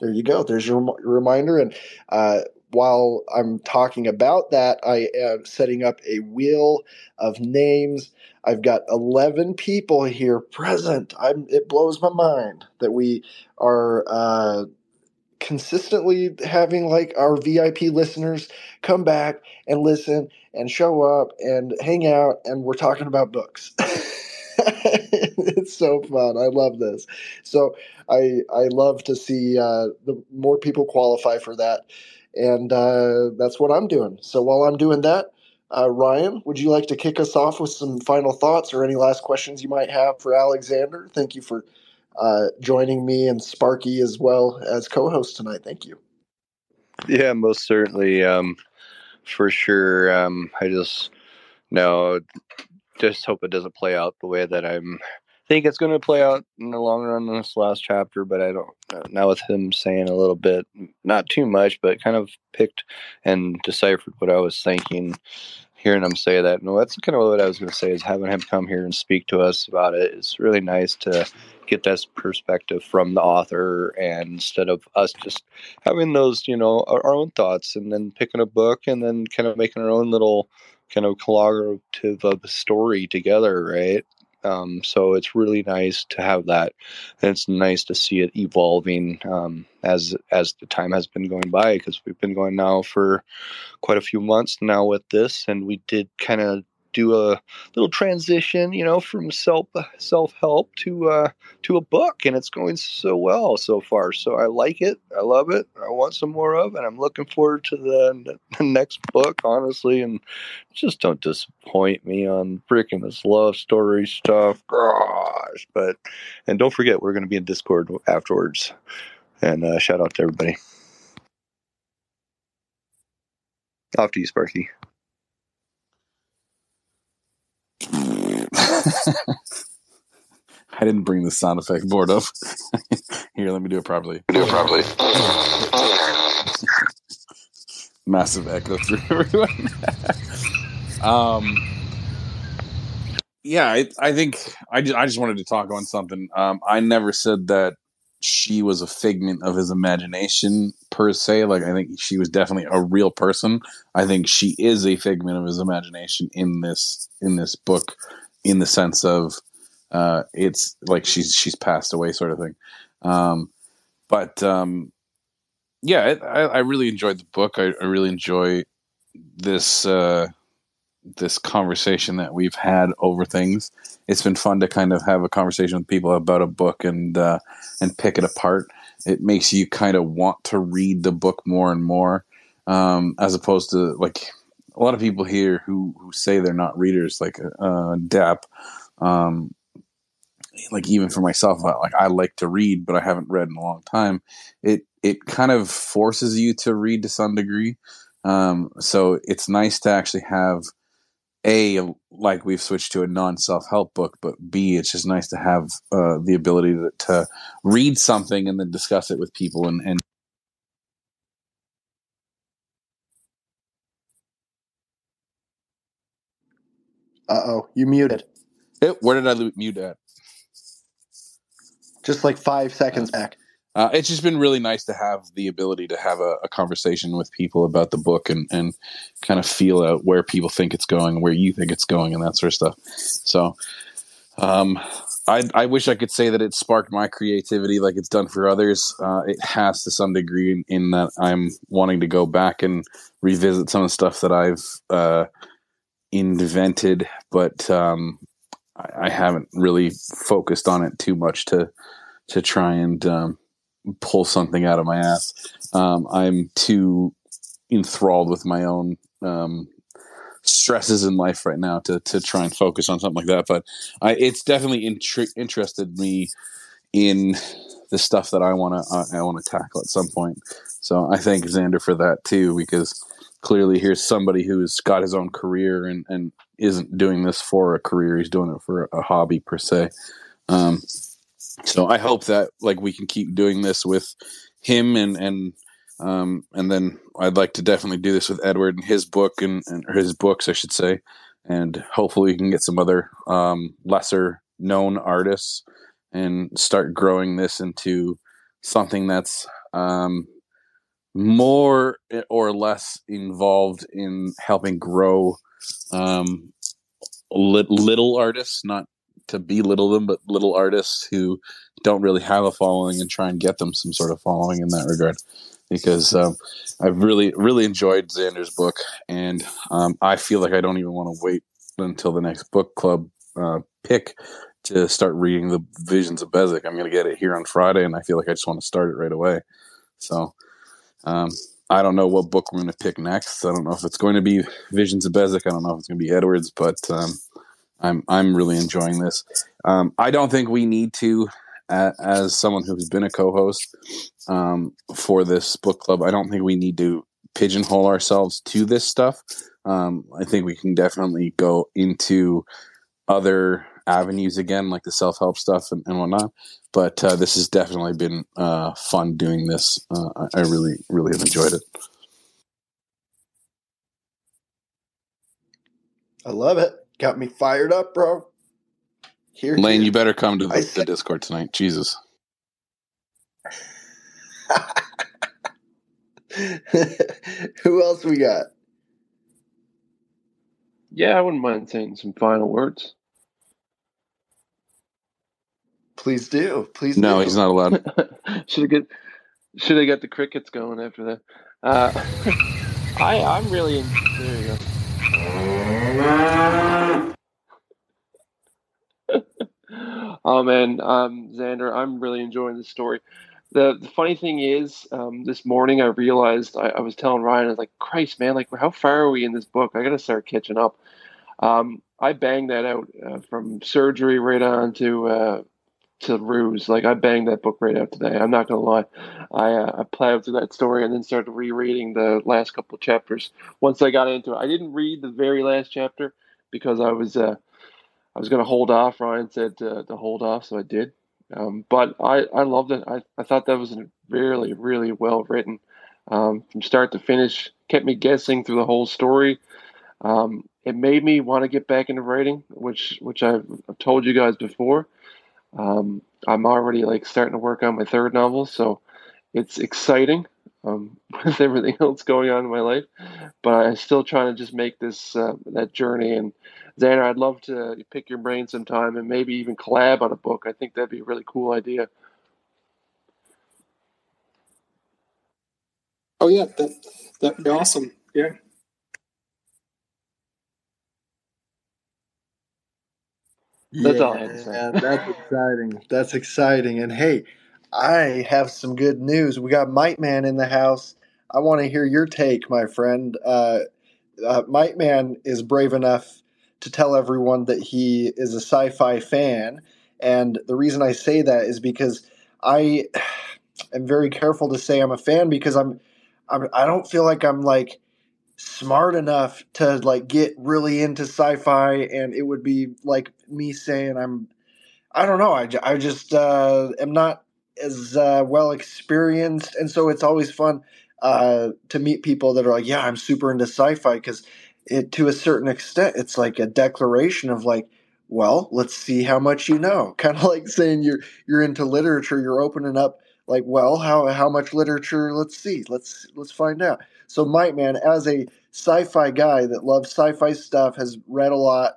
there you go. There's your reminder. And uh, while I'm talking about that, I am setting up a wheel of names. I've got 11 people here present. I'm, it blows my mind that we are uh, consistently having like our VIP listeners come back and listen and show up and hang out, and we're talking about books. it's so fun. I love this. So I I love to see uh, the more people qualify for that, and uh, that's what I'm doing. So while I'm doing that, uh, Ryan, would you like to kick us off with some final thoughts or any last questions you might have for Alexander? Thank you for uh, joining me and Sparky as well as co-host tonight. Thank you. Yeah, most certainly. Um, for sure. Um, I just know just hope it doesn't play out the way that I'm think it's going to play out in the long run in this last chapter. But I don't now with him saying a little bit, not too much, but kind of picked and deciphered what I was thinking. Hearing him say that, no, that's kind of what I was going to say. Is having him come here and speak to us about it. It's really nice to get that perspective from the author, and instead of us just having those, you know, our, our own thoughts, and then picking a book and then kind of making our own little kind of collaborative of story together, right? Um, so it's really nice to have that, and it's nice to see it evolving um, as as the time has been going by because we've been going now for quite a few months now with this, and we did kind of do a little transition, you know, from self self help to uh, to a book, and it's going so well so far. So I like it. I love it. I want some more of, and I'm looking forward to the, the next book, honestly. And just don't disappoint me on freaking this love story stuff, gosh. But and don't forget, we're going to be in Discord afterwards. And uh, shout out to everybody. Off to you, Sparky. I didn't bring the sound effect board up. Here, let me do it properly. Do it properly. Massive echo through everyone. um, yeah, I, I think I just, I just wanted to talk on something. Um, I never said that she was a figment of his imagination per se. Like I think she was definitely a real person. I think she is a figment of his imagination in this in this book in the sense of uh, it's like she's she's passed away, sort of thing. Um, but um, yeah, it, I, I, really enjoyed the book. I, I really enjoy this uh, this conversation that we've had over things. It's been fun to kind of have a conversation with people about a book and uh, and pick it apart. It makes you kind of want to read the book more and more, um, as opposed to like a lot of people here who who say they're not readers, like uh, Dap. Um, like even for myself, like I like to read, but I haven't read in a long time. It it kind of forces you to read to some degree. Um, so it's nice to actually have a like we've switched to a non self help book, but b it's just nice to have uh, the ability to, to read something and then discuss it with people and, and Uh oh, you muted. It, where did I mute at? Just like five seconds back. Uh, it's just been really nice to have the ability to have a, a, conversation with people about the book and, and kind of feel out where people think it's going, where you think it's going, and that sort of stuff. So, um, I, I wish I could say that it sparked my creativity like it's done for others. Uh, it has to some degree in, in, that I'm wanting to go back and revisit some of the stuff that I've uh, invented, but um, I, I, haven't really focused on it too much to to try and um, pull something out of my ass. Um, I'm too enthralled with my own um, stresses in life right now to to try and focus on something like that. But I, it's definitely intri- interested me in the stuff that I want to uh, I want to tackle at some point. So I thank Xander for that too, because clearly here's somebody who's got his own career and, and isn't doing this for a career. He's doing it for a hobby per se. Um, so I hope that like we can keep doing this with him and and um, and then I'd like to definitely do this with Edward and his book and, and his books, I should say, and hopefully we can get some other um, lesser known artists and start growing this into something that's um, more or less involved in helping grow um, little artists, not to belittle them, but little artists who don't really have a following and try and get them some sort of following in that regard. Because um, I've really, really enjoyed Xander's book, and um, I feel like I don't even want to wait until the next book club uh, pick to start reading the Visions of Bezic. I'm going to get it here on Friday, and I feel like I just want to start it right away. So um, I don't know what book we're going to pick next. I don't know if it's going to be Visions of Bezic. I don't know if it's going to be Edwards, but um, I'm I'm really enjoying this. Um, I don't think we need to, as someone who's been a co-host um, for this book club, I don't think we need to pigeonhole ourselves to this stuff. Um, I think we can definitely go into other avenues again, like the self help stuff and, and, whatnot. But uh, this has definitely been uh, fun doing this. Uh, I really, really have enjoyed it. I love it. Got me fired up, bro. Here, Lane, you better come to the, the Discord tonight. Jesus. Who else we got? Yeah, I wouldn't mind saying some final words. Please do. Please no, do. he's not allowed. should have get should have got the crickets going after that. Uh, I I'm really in, there you go. oh man, um, Xander, I'm really enjoying this story. The, the funny thing is, um, this morning I realized I, I, was telling Ryan, I was like, Christ, man, like how far are we in this book? I got to start catching up. Um, I banged that out uh, from surgery right on to uh, to Ruse. Like I banged that book right out today. I'm not gonna lie. I uh, I plowed through that story and then started rereading the last couple chapters. Once I got into it, I didn't read the very last chapter because I was uh, I was gonna hold off. Ryan said to, to hold off, so I did. Um, but I, I loved it. I, I thought that was really really well written um, from start to finish. Kept me guessing through the whole story. Um, it made me want to get back into writing, which which I've, I've told you guys before. Um, I'm already like starting to work on my third novel, so it's exciting um, with everything else going on in my life. But I'm still trying to just make this uh, that journey. And Xander, I'd love to pick your brain sometime and maybe even collab on a book. I think that'd be a really cool idea. Oh yeah, that that'd be awesome. Yeah. That's yeah, all I have to say. That's exciting. That's exciting. And hey, I have some good news. We got Mite Man in the house. I want to hear your take, my friend. Uh, uh, Mite Man is brave enough to tell everyone that he is a sci-fi fan, and the reason I say that is because I am very careful to say I'm a fan because I'm, I'm I don't feel like I'm like smart enough to like get really into sci-fi and it would be like me saying i'm i don't know i, I just uh, am not as uh, well experienced and so it's always fun uh, to meet people that are like yeah i'm super into sci-fi because it to a certain extent it's like a declaration of like well let's see how much you know kind of like saying you're you're into literature you're opening up like well how how much literature? Let's see let's let's find out so, Mite Man, as a sci-fi guy that loves sci-fi stuff, has read a lot.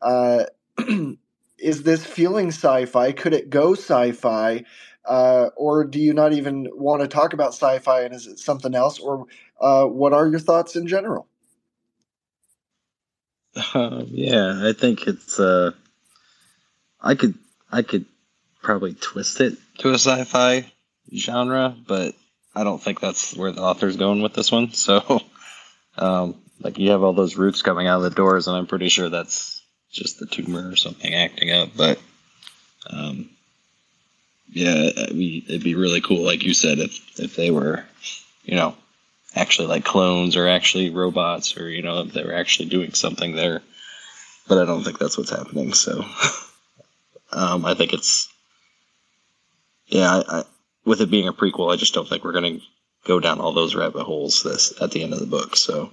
Uh, is this feeling sci-fi? Could it go sci-fi? Uh, or do you not even want to talk about sci-fi and is it something else? Or uh, what are your thoughts in general? Um, yeah, I think it's. Uh, I could I could probably twist it to a sci-fi genre, but I don't think that's where the author's going with this one. So Um, like you have all those roots coming out of the doors, and I'm pretty sure that's just the tumor or something acting up. But um, yeah, it'd be, it'd be really cool, like you said, if if they were, you know, actually like clones or actually robots, or you know, if they were actually doing something there. But I don't think that's what's happening. So um, I think it's yeah. I, I, with it being a prequel, I just don't think we're going to go down all those rabbit holes this at the end of the book. So,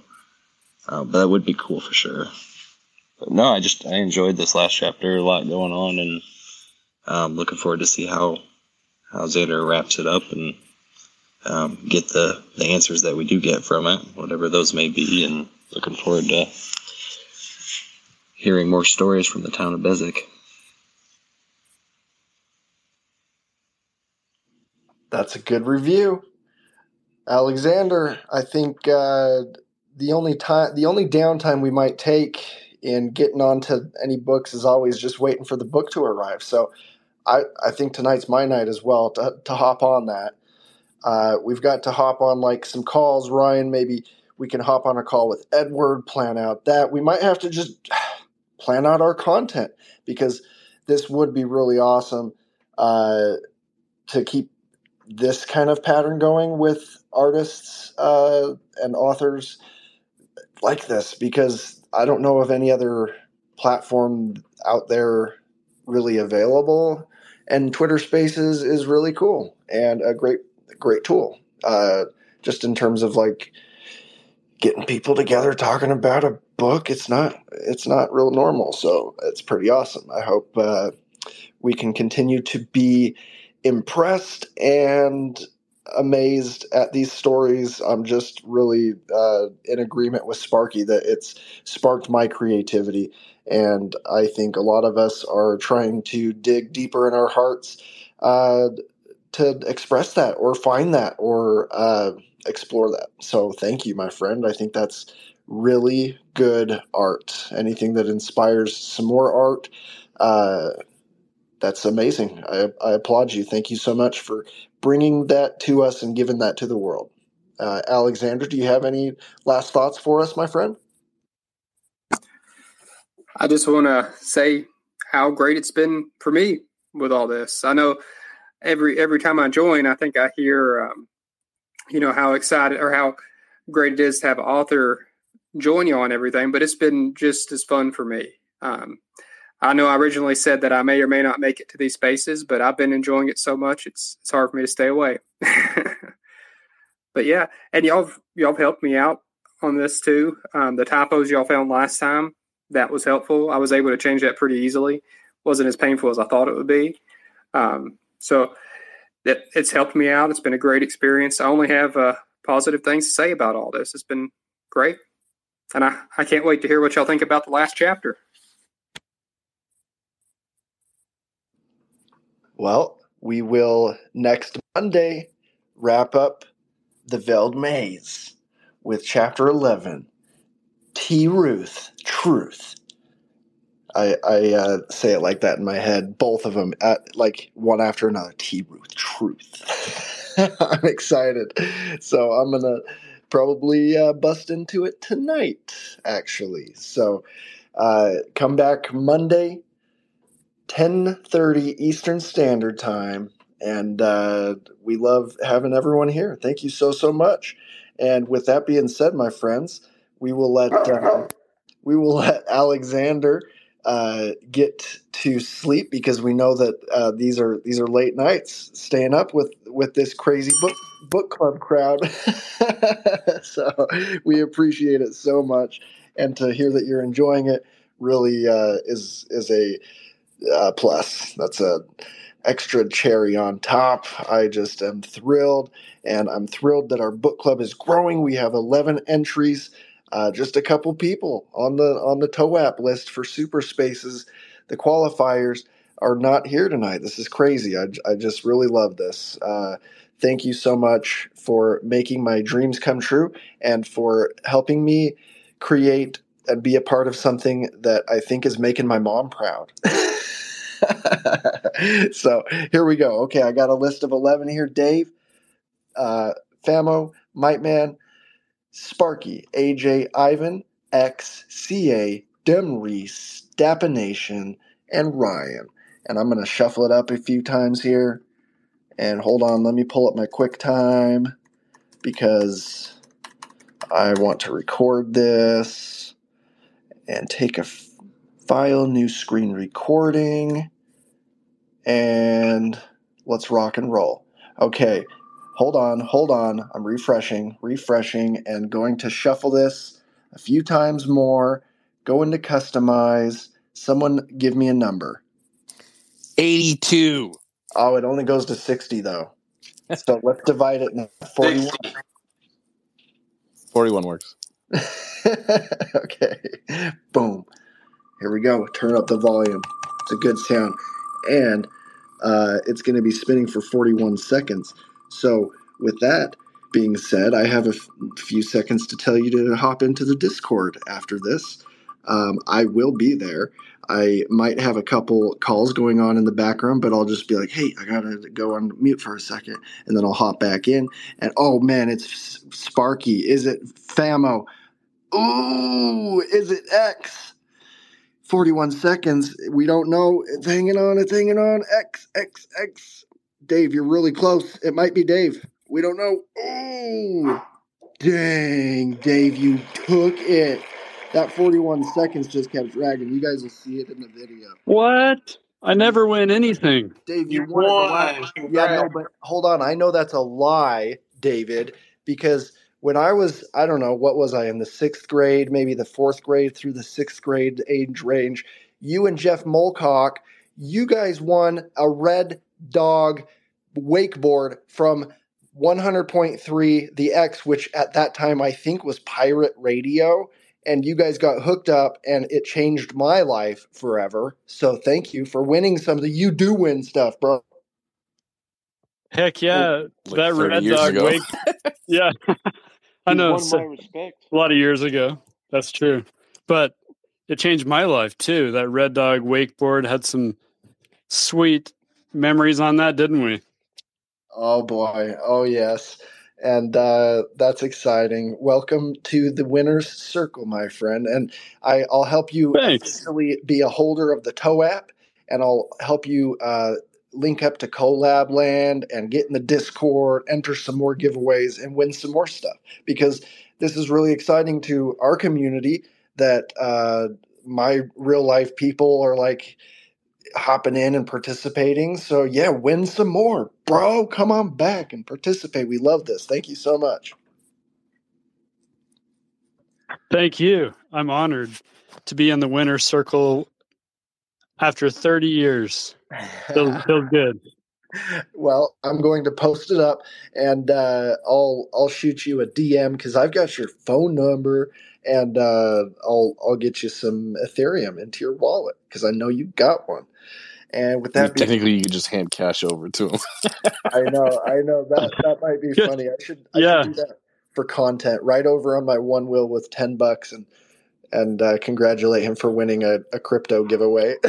um, but that would be cool for sure. But no, I just I enjoyed this last chapter. A lot going on, and um, looking forward to see how how Xander wraps it up and um, get the the answers that we do get from it, whatever those may be. And looking forward to hearing more stories from the town of Bezic. That's a good review. Alexander, I think uh, the only time, the only downtime we might take in getting onto any books is always just waiting for the book to arrive. So, I, I think tonight's my night as well to, to hop on that. Uh, we've got to hop on like some calls. Ryan, maybe we can hop on a call with Edward, plan out that. We might have to just plan out our content because this would be really awesome uh, to keep this kind of pattern going with artists uh, and authors like this because I don't know of any other platform out there really available. And Twitter Spaces is really cool and a great, great tool. Uh, just in terms of like getting people together talking about a book, it's not, it's not real normal. So it's pretty awesome. I hope uh, we can continue to be impressed and amazed at these stories. I'm just really uh, in agreement with Sparky that it's sparked my creativity. And I think a lot of us are trying to dig deeper in our hearts uh, to express that or find that or uh, explore that. So thank you, my friend. I think that's really good art. Anything that inspires some more art uh, that's amazing. I, I, applaud you. Thank you so much for bringing that to us and giving that to the world. Uh, Alexander, do you have any last thoughts for us, my friend? I just want to say how great it's been for me with all this. I know every every time I join, I think I hear, um, you know, how excited or how great it is to have author join you on everything. But it's been just as fun for me. Um, I know I originally said that I may or may not make it to these spaces, but I've been enjoying it so much it's it's hard for me to stay away. but yeah, and y'all y'all helped me out on this too. Um, the typos y'all found last time that was helpful. I was able to change that pretty easily. wasn't as painful as I thought it would be. Um, so it, it's helped me out. It's been a great experience. I only have uh, positive things to say about all this. It's been great, and I I can't wait to hear what y'all think about the last chapter. Well, we will next Monday wrap up the Veld Maze with chapter 11 T. Ruth, Truth. I, I uh, say it like that in my head, both of them, at, like one after another. T. Ruth, Truth. I'm excited. So I'm going to probably uh, bust into it tonight, actually. So uh, come back Monday 10:30 Eastern Standard Time, and uh, we love having everyone here. Thank you so so much. And with that being said, my friends, we will let uh, we will let Alexander uh, get to sleep because we know that uh, these are these are late nights staying up with with this crazy book book club crowd. so we appreciate it so much, and to hear that you're enjoying it really uh, is is a uh, plus. That's a extra cherry on top. I just am thrilled, and I'm thrilled that our book club is growing. We have 11 entries, uh, just a couple people on the on the TOAP list for super spaces. The qualifiers are not here tonight. This is crazy. I, I just really love this. Uh, thank you so much for making my dreams come true and for helping me create and be a part of something that I think is making my mom proud. so here we go. Okay, I got a list of 11 here. Dave, uh, Famo, Might Man, Sparky, AJ, Ivan, X, CA, Demreese, Dapination, and Ryan. And I'm going to shuffle it up a few times here. And hold on, let me pull up my QuickTime because I want to record this and take a file, new screen recording, and let's rock and roll. Okay, hold on, hold on. I'm refreshing, refreshing, and going to shuffle this a few times more. Go into customize. Someone give me a number. 82. Oh, it only goes to 60 though. So let's divide it in 41. 41 works. okay. Boom. Here we go. Turn up the volume. It's a good sound. And uh, it's going to be spinning for 41 seconds. So, with that being said, I have a f- few seconds to tell you to hop into the Discord after this. Um, I will be there. I might have a couple calls going on in the background, but I'll just be like, hey, I got to go on mute for a second. And then I'll hop back in. And oh man, it's Sparky. Is it Famo? Ooh, is it X? 41 seconds. We don't know. It's hanging on. It's hanging on. X, X, X. Dave, you're really close. It might be Dave. We don't know. Ooh. Dang, Dave, you took it. That 41 seconds just kept dragging. You guys will see it in the video. What? I never win anything. Dave, you, won. it the last- Yeah, no, but hold on. I know that's a lie, David, because when I was, I don't know, what was I in the sixth grade, maybe the fourth grade through the sixth grade age range, you and Jeff Molcock, you guys won a red dog wakeboard from 100.3 the X, which at that time I think was pirate radio. And you guys got hooked up, and it changed my life forever. So thank you for winning something. You do win stuff, bro. Heck yeah. Like that Red Dog. Wake. yeah. I know. so- a lot of years ago. That's true. But it changed my life too. That Red Dog wakeboard had some sweet memories on that, didn't we? Oh boy. Oh yes. And uh, that's exciting. Welcome to the winner's circle, my friend. And I, I'll help you officially be a holder of the Toe app, and I'll help you uh, link up to Collab Land and get in the Discord, enter some more giveaways, and win some more stuff. Because this is really exciting to our community that uh, my real life people are like hopping in and participating. So yeah, win some more, bro. Come on back and participate. We love this. Thank you so much. Thank you. I'm honored to be in the winner's circle after 30 years. Feels, feels good. well, I'm going to post it up, and uh, I'll I'll shoot you a DM because I've got your phone number, and uh, I'll I'll get you some Ethereum into your wallet because I know you got one. And with I mean, that being technically, you could just hand cash over to him. I know, I know that that might be funny. I should, I Yeah. should do that for content. Right over on my one wheel with ten bucks, and and uh, congratulate him for winning a, a crypto giveaway.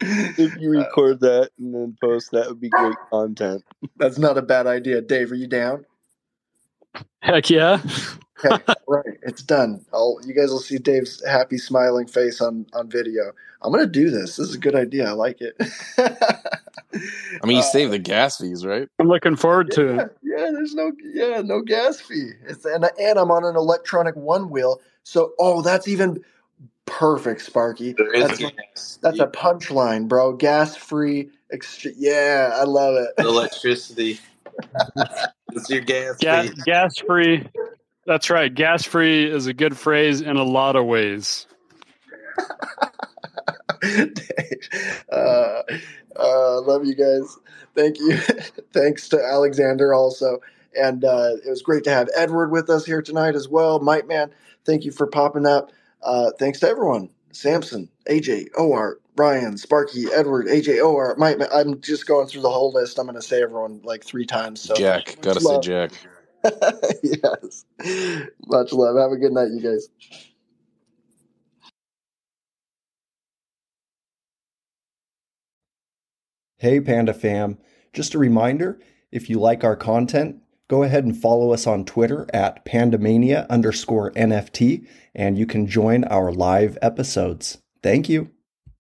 If you record that and then post, that would be great content. That's not a bad idea, Dave. Are you down? Heck yeah. Okay, right. It's done. I'll, you guys will see Dave's happy, smiling face on on video. I'm gonna do this. This is a good idea. I like it. I mean, you uh, save the gas fees, right? I'm looking forward to yeah, it. yeah, there's no yeah, no gas fee. It's and and I'm on an electronic one wheel. So oh, that's even perfect, Sparky. There is That's gas. that's a punchline, bro. Gas free. Ext- yeah, I love it. electricity. it's your gas Ga- fee. gas free. That's right. Gas free is a good phrase in a lot of ways. uh, uh, love you guys. Thank you. Thanks to Alexander also. And uh, it was great to have Edward with us here tonight as well. Mike Man, thank you for popping up. Uh, thanks to everyone. Samson, AJ, OR, Brian, Sparky, Edward, AJ, OR, Mike Man. I'm just going through the whole list. I'm going to say everyone like three times. So Jack, gotta say love. Jack. yes. Much love. Have a good night, you guys. Hey, Panda fam. Just a reminder if you like our content, go ahead and follow us on Twitter at pandamania underscore NFT, and you can join our live episodes. Thank you.